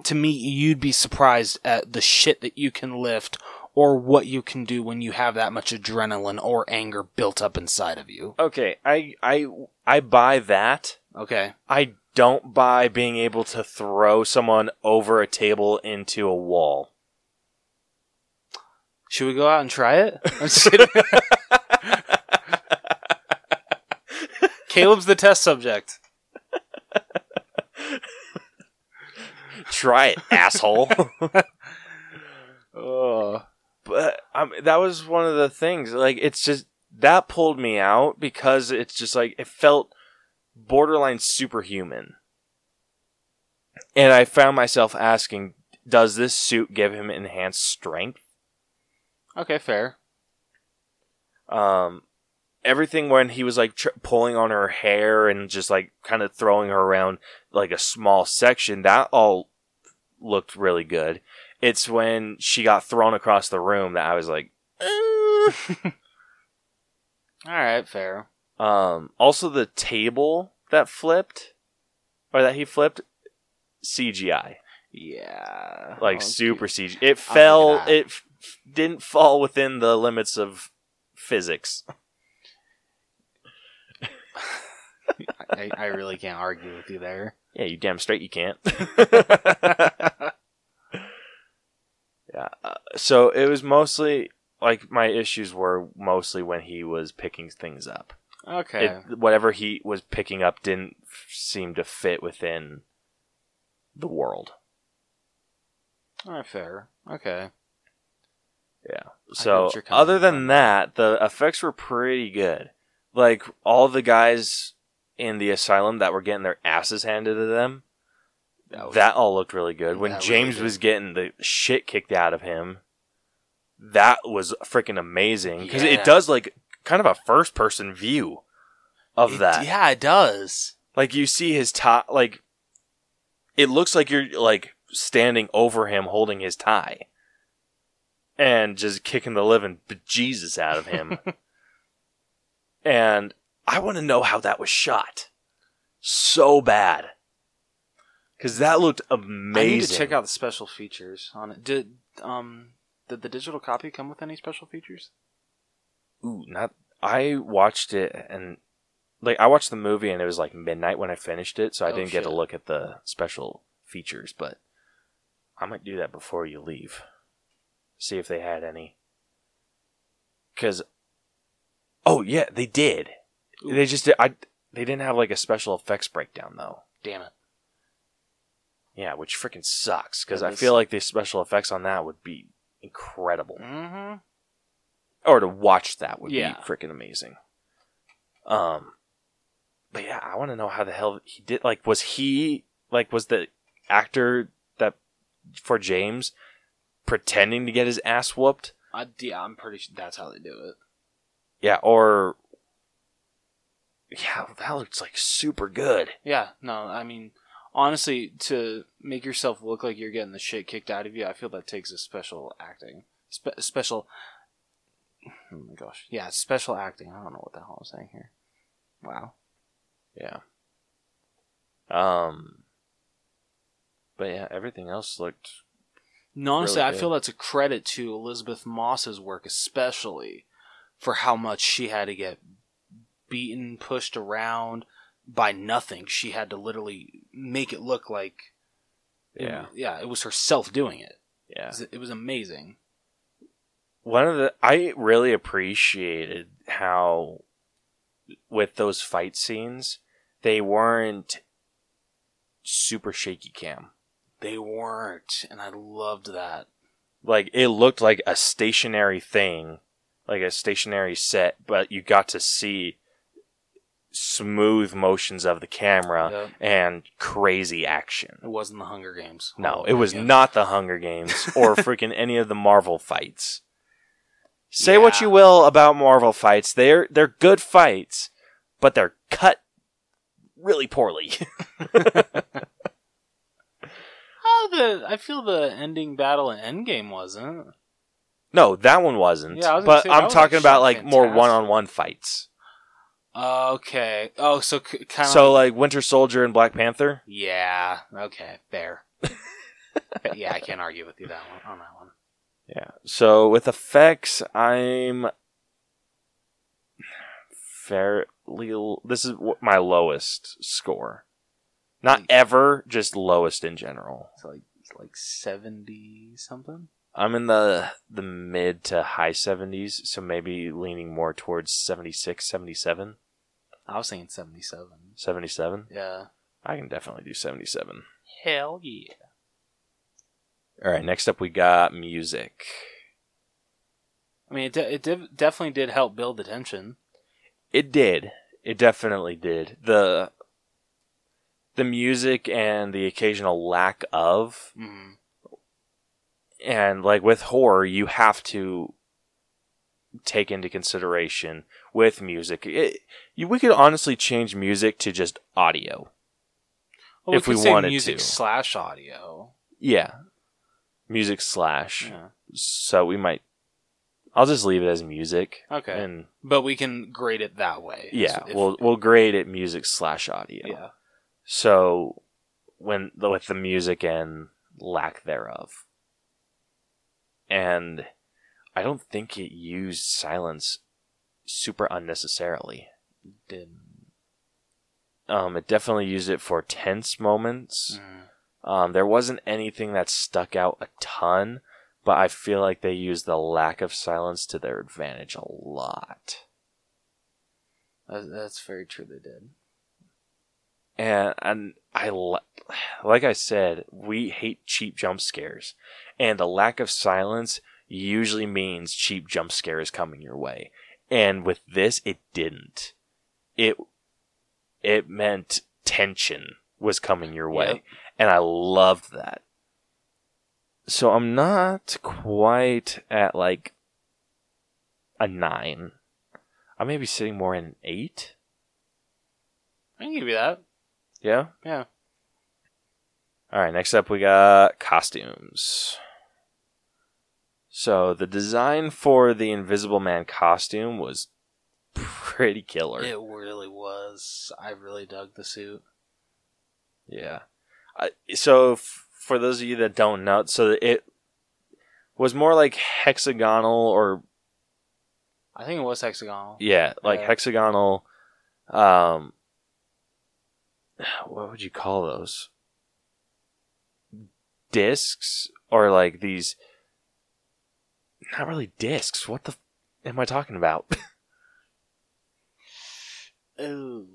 to me, you'd be surprised at the shit that you can lift or what you can do when you have that much adrenaline or anger built up inside of you. Okay, I I I buy that. Okay. I don't buy being able to throw someone over a table into a wall. Should we go out and try it? I'm just kidding. Caleb's the test subject. Try it, asshole. Oh. but um, that was one of the things. Like, it's just that pulled me out because it's just like it felt borderline superhuman, and I found myself asking, "Does this suit give him enhanced strength?" Okay, fair. Um, everything when he was like tr- pulling on her hair and just like kind of throwing her around like a small section, that all looked really good. It's when she got thrown across the room that I was like, "Eh." All right, fair. Um, also the table that flipped or that he flipped, CGI, Yeah. like Okay. super CGI. It fell, it f- didn't fall within the limits of physics. I, I really can't argue with you there. Yeah, you damn straight you can't. yeah. Uh, so it was mostly like my issues were mostly when he was picking things up. Okay. It, whatever he was picking up didn't f- seem to fit within the world. All right, fair. Okay. Yeah. So what you're coming other than from. that, the effects were pretty good. Like all the guys in the asylum that were getting their asses handed to them, That was- that all looked really good. When really James was getting the shit kicked out of him, that was freaking amazing because Yeah. it does like kind of a first person view of It- that. Yeah, it does. Like you see his tie, like it looks like you're like standing over him holding his tie and just kicking the living bejesus out of him. and I want to know how that was shot so bad because that looked amazing. I need to check out the special features on it. Did um did the digital copy come with any special features? Ooh, not. I watched it and like I watched the movie and it was like midnight when I finished it, so I Oh, didn't get to look at the special features. But I might do that before you leave. See if they had any. Cause, oh yeah, they did. Ooh. They just did. I they didn't have like a special effects breakdown though. Damn it. Yeah, which freaking sucks because I feel like the special effects on that would be incredible. Mm-hmm. Or to watch that would Yeah. be freaking amazing. Um, but yeah, I want to know how the hell he did. Like, was he like was the actor that for James pretending to get his ass whooped? I, yeah, I'm pretty sure that's how they do it. Yeah, or yeah, that looks like super good. Yeah, no, I mean, honestly, to make yourself look like you're getting the shit kicked out of you, I feel that takes a special acting, Spe- special. Oh my gosh, yeah, special acting. I don't know what the hell I'm saying here. Wow. Yeah. Um. But yeah, everything else looked No, honestly, Really I feel that's a credit to Elisabeth Moss's work, especially for how much she had to get beaten, pushed around by nothing. She had to literally make it look like, it- Yeah. yeah, it was herself doing it. yeah. It was amazing. One of the I really appreciated how with those fight scenes they weren't super shaky cam. They weren't, and I loved that. Like it looked like a stationary thing, like a stationary set, but you got to see smooth motions of the camera Yep. and crazy action. It wasn't the Hunger Games. No, it was not the Hunger Games or freaking any of the Marvel fights. Say what you will about Marvel fights, they're they're good fights, but they're cut really poorly. Oh, the I feel the ending battle in Endgame wasn't. no, that one wasn't. Yeah, was but say, I'm talking about like more one-on-one fights. Oh, okay. Oh, so kind of. So like Winter Soldier and Black Panther. yeah. Okay. Fair. yeah, I can't argue with you that one on that one. Yeah. So with effects, I'm fairly. This is my lowest score. Not ever, just lowest in general. It's like it's like seventy something. I'm in the the mid to high 70s, so maybe leaning more towards 76, 77, I was thinking seventy-seven. 77. Yeah. I can definitely do 77. Hell yeah. All right, next up we got music. I mean, it, de- it de- definitely did help build the tension. It did. It definitely did. The the music and the occasional lack of Mm. and like with horror you have to take into consideration with music it, you, we could honestly change music to just audio Well, If we, we wanted music to. slash audio. yeah music slash Yeah. so we might i'll just leave it as music Okay. and But we can grade it that way. yeah If- we'll we'll grade it music slash audio yeah. so when with the music and lack thereof and i don't think it used silence super unnecessarily Didn't. um it definitely used it for tense moments Mm. Um there wasn't anything that stuck out a ton but i feel like they used the lack of silence to their advantage a lot That's very true. They did. and and I like I said, we hate cheap jump scares, and the lack of silence usually means cheap jump scares coming your way. And with this, it didn't. It it meant tension was coming your way, Yep. And I loved that. So I'm not quite at like a nine. I may be sitting more in an eight. I can give you that. Yeah. Yeah. All right, next up we got costumes. So the design for the Invisible Man costume was pretty killer. It really was. I really dug the suit. Yeah. So f- for those of you that don't know, so it was more like hexagonal or I think it was hexagonal. yeah, like Yeah. hexagonal um what would you call those? Discs or like these not really discs. What the f- am I talking about? Ooh.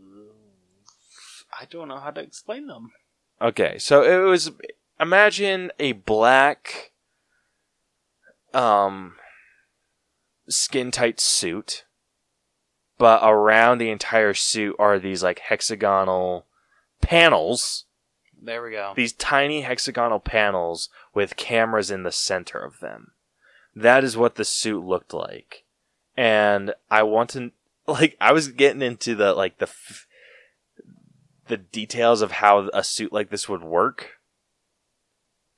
I don't know how to explain them. Okay, so it was imagine a black um skin tight suit but around the entire suit are these like hexagonal panels. There we go. these tiny hexagonal panels with cameras in the center of them. That is what the suit looked like. And i want to like i was getting into the like the f- the details of how a suit like this would work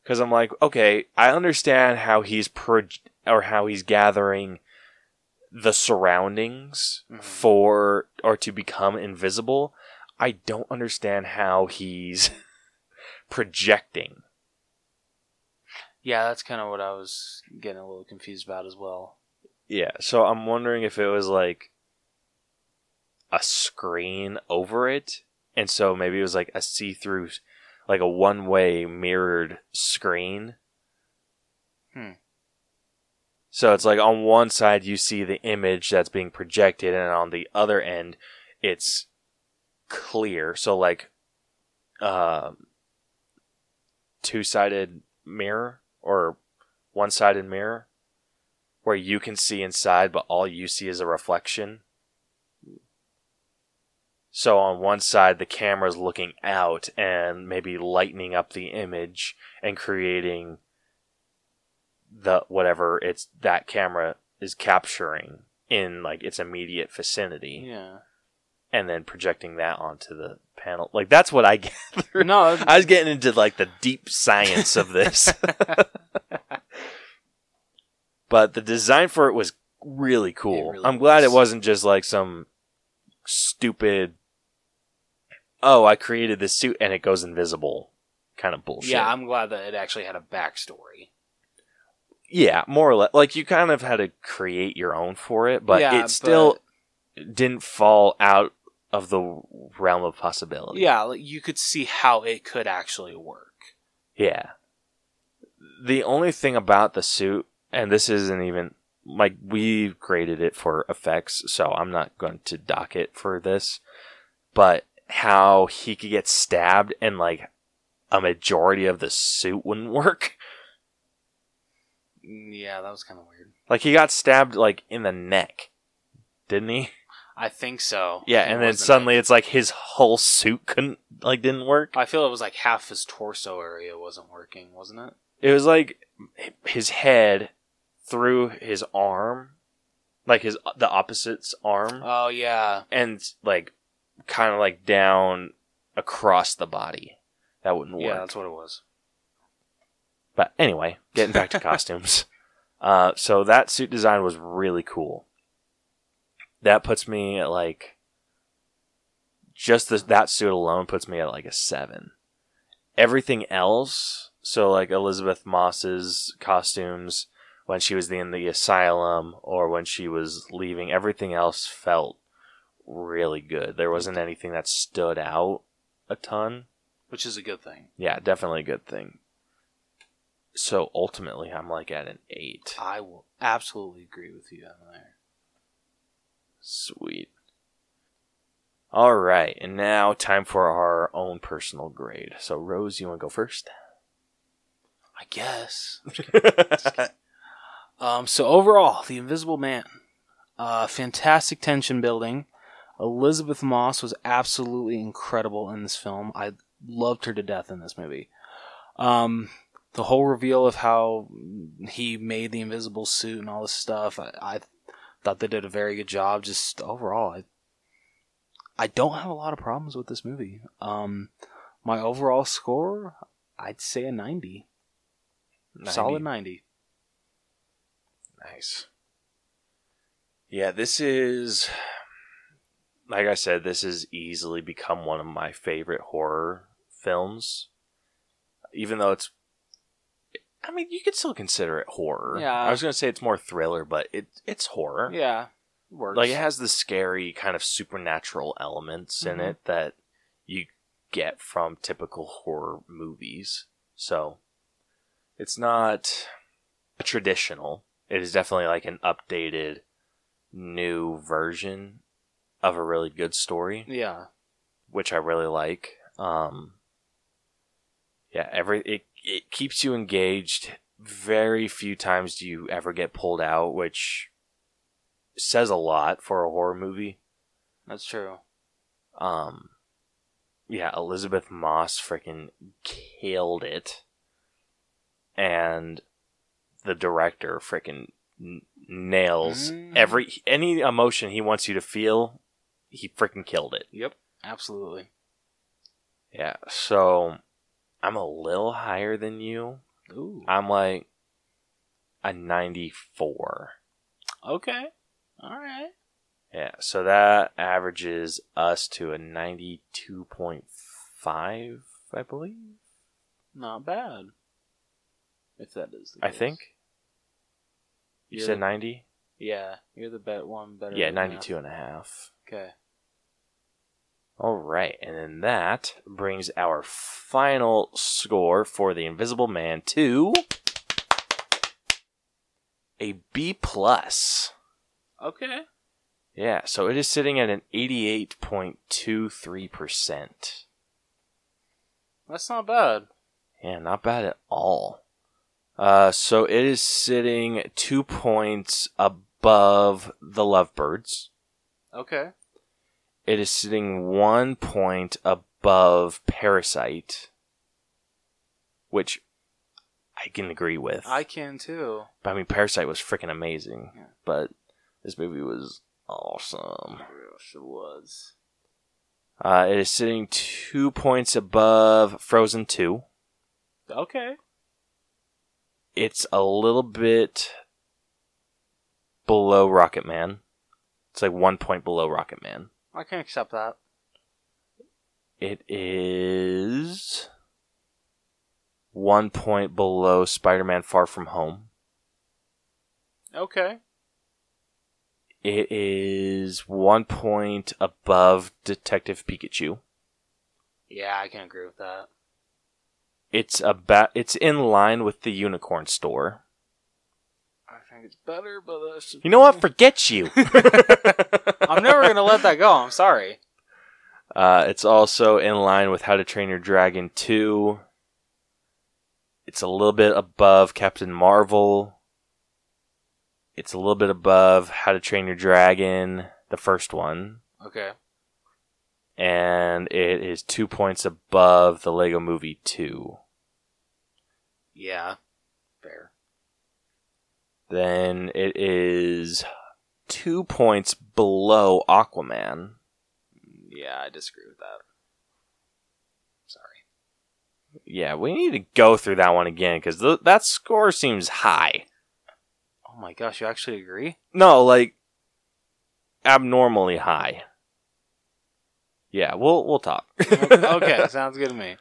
because i'm like okay i understand how he's pro or how he's gathering the surroundings Mhm. for or to become invisible i don't understand how he's projecting Yeah, that's kind of what I was getting a little confused about as well. Yeah, so I'm wondering if it was like a screen over it, and so maybe it was like a see-through, like a one-way mirrored screen. Hmm. So it's like on one side you see the image that's being projected, and on the other end it's clear. So like, um, two-sided mirror or one-sided mirror where you can see inside, but all you see is a reflection. So on one side, the camera's looking out and maybe lightening up the image and creating the whatever it's that camera is capturing in like its immediate vicinity, Yeah. and then projecting that onto the panel. Like that's what I gathered. No, I was getting into like the deep science of this. but the design for it was really cool. Really I'm glad it wasn't just like some stupid. Oh, I created this suit and it goes invisible, kind of bullshit. Yeah, I'm glad that it actually had a backstory. yeah, more or less. Like you kind of had to create your own for it, but Yeah, it still didn't fall out of the realm of possibility. Yeah, like, you could see how it could actually work. Yeah. The only thing about the suit, and this isn't even like we graded it for effects, so I'm not going to dock it for this, but how he could get stabbed and like a majority of the suit wouldn't work. Yeah, that was kind of weird. Like he got stabbed like in the neck, didn't he? I think so. Yeah, and then suddenly it? it's like his whole suit couldn't like didn't work. I feel it was like half his torso area wasn't working, wasn't it? It was like his head through his arm, like his the opposite's arm, Oh yeah, and like kind of like down across the body. That wouldn't work. yeah, that's what it was. But anyway, getting back to costumes. Uh, so that suit design was really cool. That puts me at like just this, that suit alone puts me at like a seven. Everything else, so like Elisabeth Moss's costumes when she was in the asylum or when she was leaving, everything else felt really good. There wasn't anything that stood out a ton. Which is a good thing. Yeah, definitely a good thing. So ultimately, I'm like at an eight. I will absolutely agree with you on there. Sweet. All right, and now time for our own personal grade. So, Rose, you want to go first? I guess. Um, so overall, The Invisible Man, uh, fantastic tension building. Elisabeth Moss was absolutely incredible in this film. I loved her to death in this movie. Um, the whole reveal of how he made the invisible suit and all this stuff, I, I thought they did a very good job. Just overall, I, I don't have a lot of problems with this movie. Um, my overall score, I'd say a 90. Solid 90. Nice. Yeah, this is like I said, this has easily become one of my favorite horror films. Even though it's I mean, you could still consider it horror. Yeah. I was going to say it's more thriller, but it it's horror. Yeah, works. Like it has the scary kind of supernatural elements in Mhm. it that you get from typical horror movies. So it's not a traditional. It is definitely like an updated new version of a really good story, Yeah, which I really like. Um yeah, every it it keeps you engaged. Very few times do you ever get pulled out, which says a lot for a horror movie. that's true. Um, yeah, Elisabeth Moss freaking killed it, and the director freaking n- nails Mm. every any emotion he wants you to feel. He freaking killed it. Yep, absolutely. Yeah, so I'm a little higher than you. Ooh. I'm like a 94. Okay. All right. Yeah, so that averages us to a 92.5, I believe. Not bad. If that is the I case. think. You You're said the- 90? Yeah, you're the bet one better. Yeah, than 92 and a half. Okay. All right, and then that brings our final score for The Invisible Man to a B plus. Okay. Yeah, so it is sitting at an 88.23%. That's not bad. Yeah, not bad at all. Uh, so it is sitting two points above the Lovebirds. Okay. It is sitting one point above Parasite, which I can agree with. I can too. But I mean, Parasite was freaking amazing, Yeah. but this movie was awesome. Yes, it was. Uh, it is sitting two points above Frozen 2. Okay. It's a little bit below Rocketman. It's like one point below Rocketman. I can accept that. It is one point below Spider-Man: Far From Home. Okay. It is one point above Detective Pikachu. Yeah, I can agree with that. It's about it's in line with the Unicorn Store. I think it's better, but that's You know what? Forget you. I'm never gonna let that go. I'm sorry. Uh, it's also in line with How to Train Your Dragon 2. It's a little bit above Captain Marvel. It's a little bit above How to Train Your Dragon, the first one. Okay. And it is two points above the Lego Movie 2. Yeah. Fair. Then it is two points below Aquaman. Yeah, I disagree with that. Sorry. Yeah, we need to go through that one again because th- that score seems high. Oh my gosh, you actually agree? No, like abnormally high. Yeah, we'll we'll talk. okay, sounds good to me.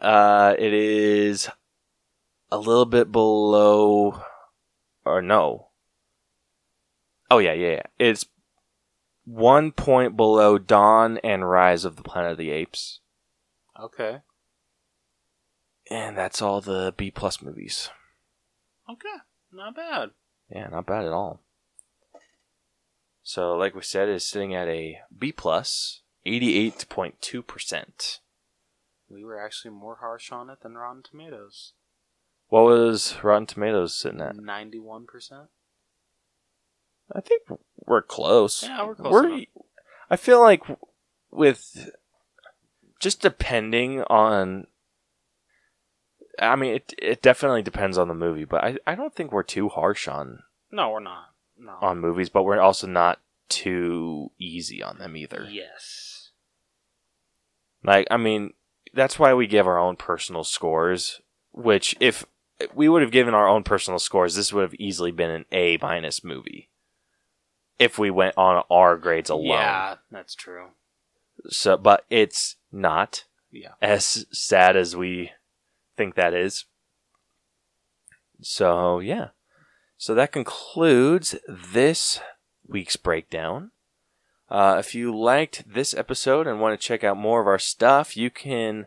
Uh, it is a little bit below, or no. Oh yeah, yeah, yeah. It's one point below Dawn and Rise of the Planet of the Apes, Okay. and that's all the B plus movies. Okay. Not bad. Yeah, not bad at all. So, like we said, it's sitting at a B plus, eighty-eight point two percent. We were actually more harsh on it than Rotten Tomatoes. What was Rotten Tomatoes sitting at? Ninety-one percent. I think we're close. Yeah, we're close enough. I feel like with just depending on. I mean, it it definitely depends on the movie, but I, I don't think we're too harsh on No, we're not. No. on movies, but we're also not too easy on them either. yes. Like, I mean, that's why we give our own personal scores. Which, if we would have given our own personal scores, this would have easily been an A minus movie. If we went on our grades alone. Yeah, that's true. So, but it's not Yeah. as sad as we think that is. So, yeah. So that concludes this week's breakdown. Uh, if you liked this episode and want to check out more of our stuff, you can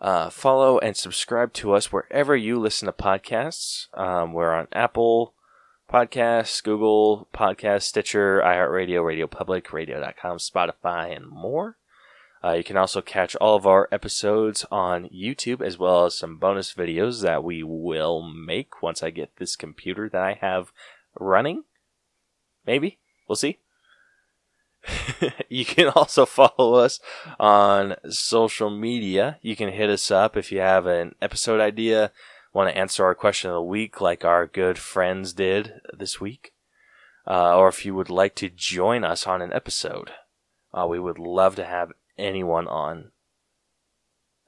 uh, follow and subscribe to us wherever you listen to podcasts. Um, we're on Apple Podcasts, Google Podcasts, Stitcher, iHeartRadio, RadioPublic, Radio.com, Spotify, and more. Uh, you can also catch all of our episodes on YouTube as well as some bonus videos that we will make once I get this computer that I have running. Maybe. We'll see. you can also follow us on social media. You can hit us up if you have an episode idea, want to answer our question of the week like our good friends did this week, uh, or if you would like to join us on an episode. Uh, we would love to have anyone on.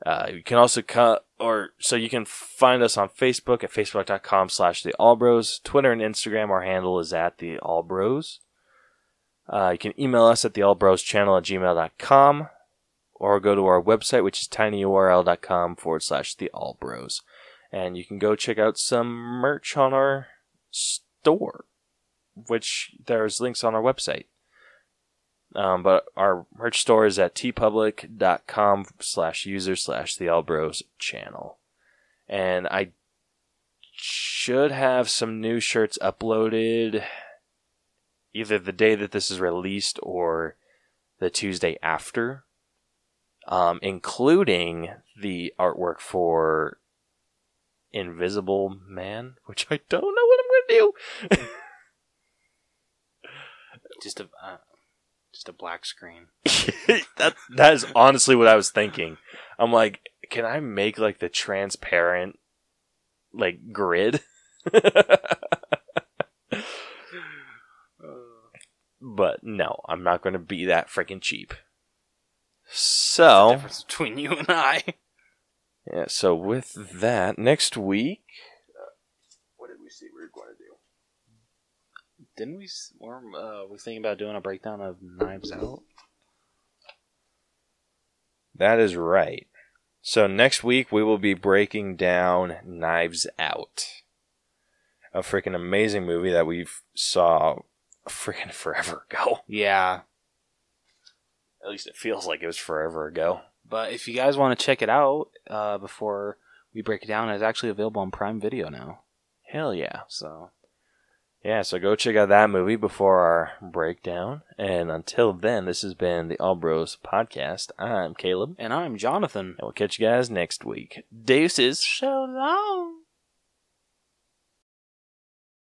Uh, you can also cut, or so you can find us on Facebook at facebook.com slash the Allbros. Twitter and Instagram, our handle is at the Allbros. Uh, you can email us at the allbroschannel at gmail.com or go to our website, which is tinyurl.com forward slash the Allbros. And you can go check out some merch on our store, which there's links on our website. Um, but our merch store is at teepublic.com slash user slash the Allbros channel. And I should have some new shirts uploaded either the day that this is released or the Tuesday after, um, including the artwork for Invisible Man, which I don't know what I'm going to do. Just a uh, just a black screen. that that is honestly what I was thinking. I'm like, can I make like the transparent like grid? but no, I'm not going to be that freaking cheap. So, Difference between you and I. yeah, so with that, next week what did we see we were going to do? Didn't we? s- Were uh, we thinking about doing a breakdown of Knives Out? That is right. So next week we will be breaking down Knives Out. A freaking amazing movie that we saw freaking forever ago. Yeah. At least it feels like it was forever ago. But if you guys want to check it out uh, before we break it down, it's actually available on Prime Video now. Hell yeah. So Yeah, so go check out that movie before our breakdown. And until then, this has been the All Bros Podcast. I'm Caleb. And I'm Jonathan. And we'll catch you guys next week. Deuces. So long.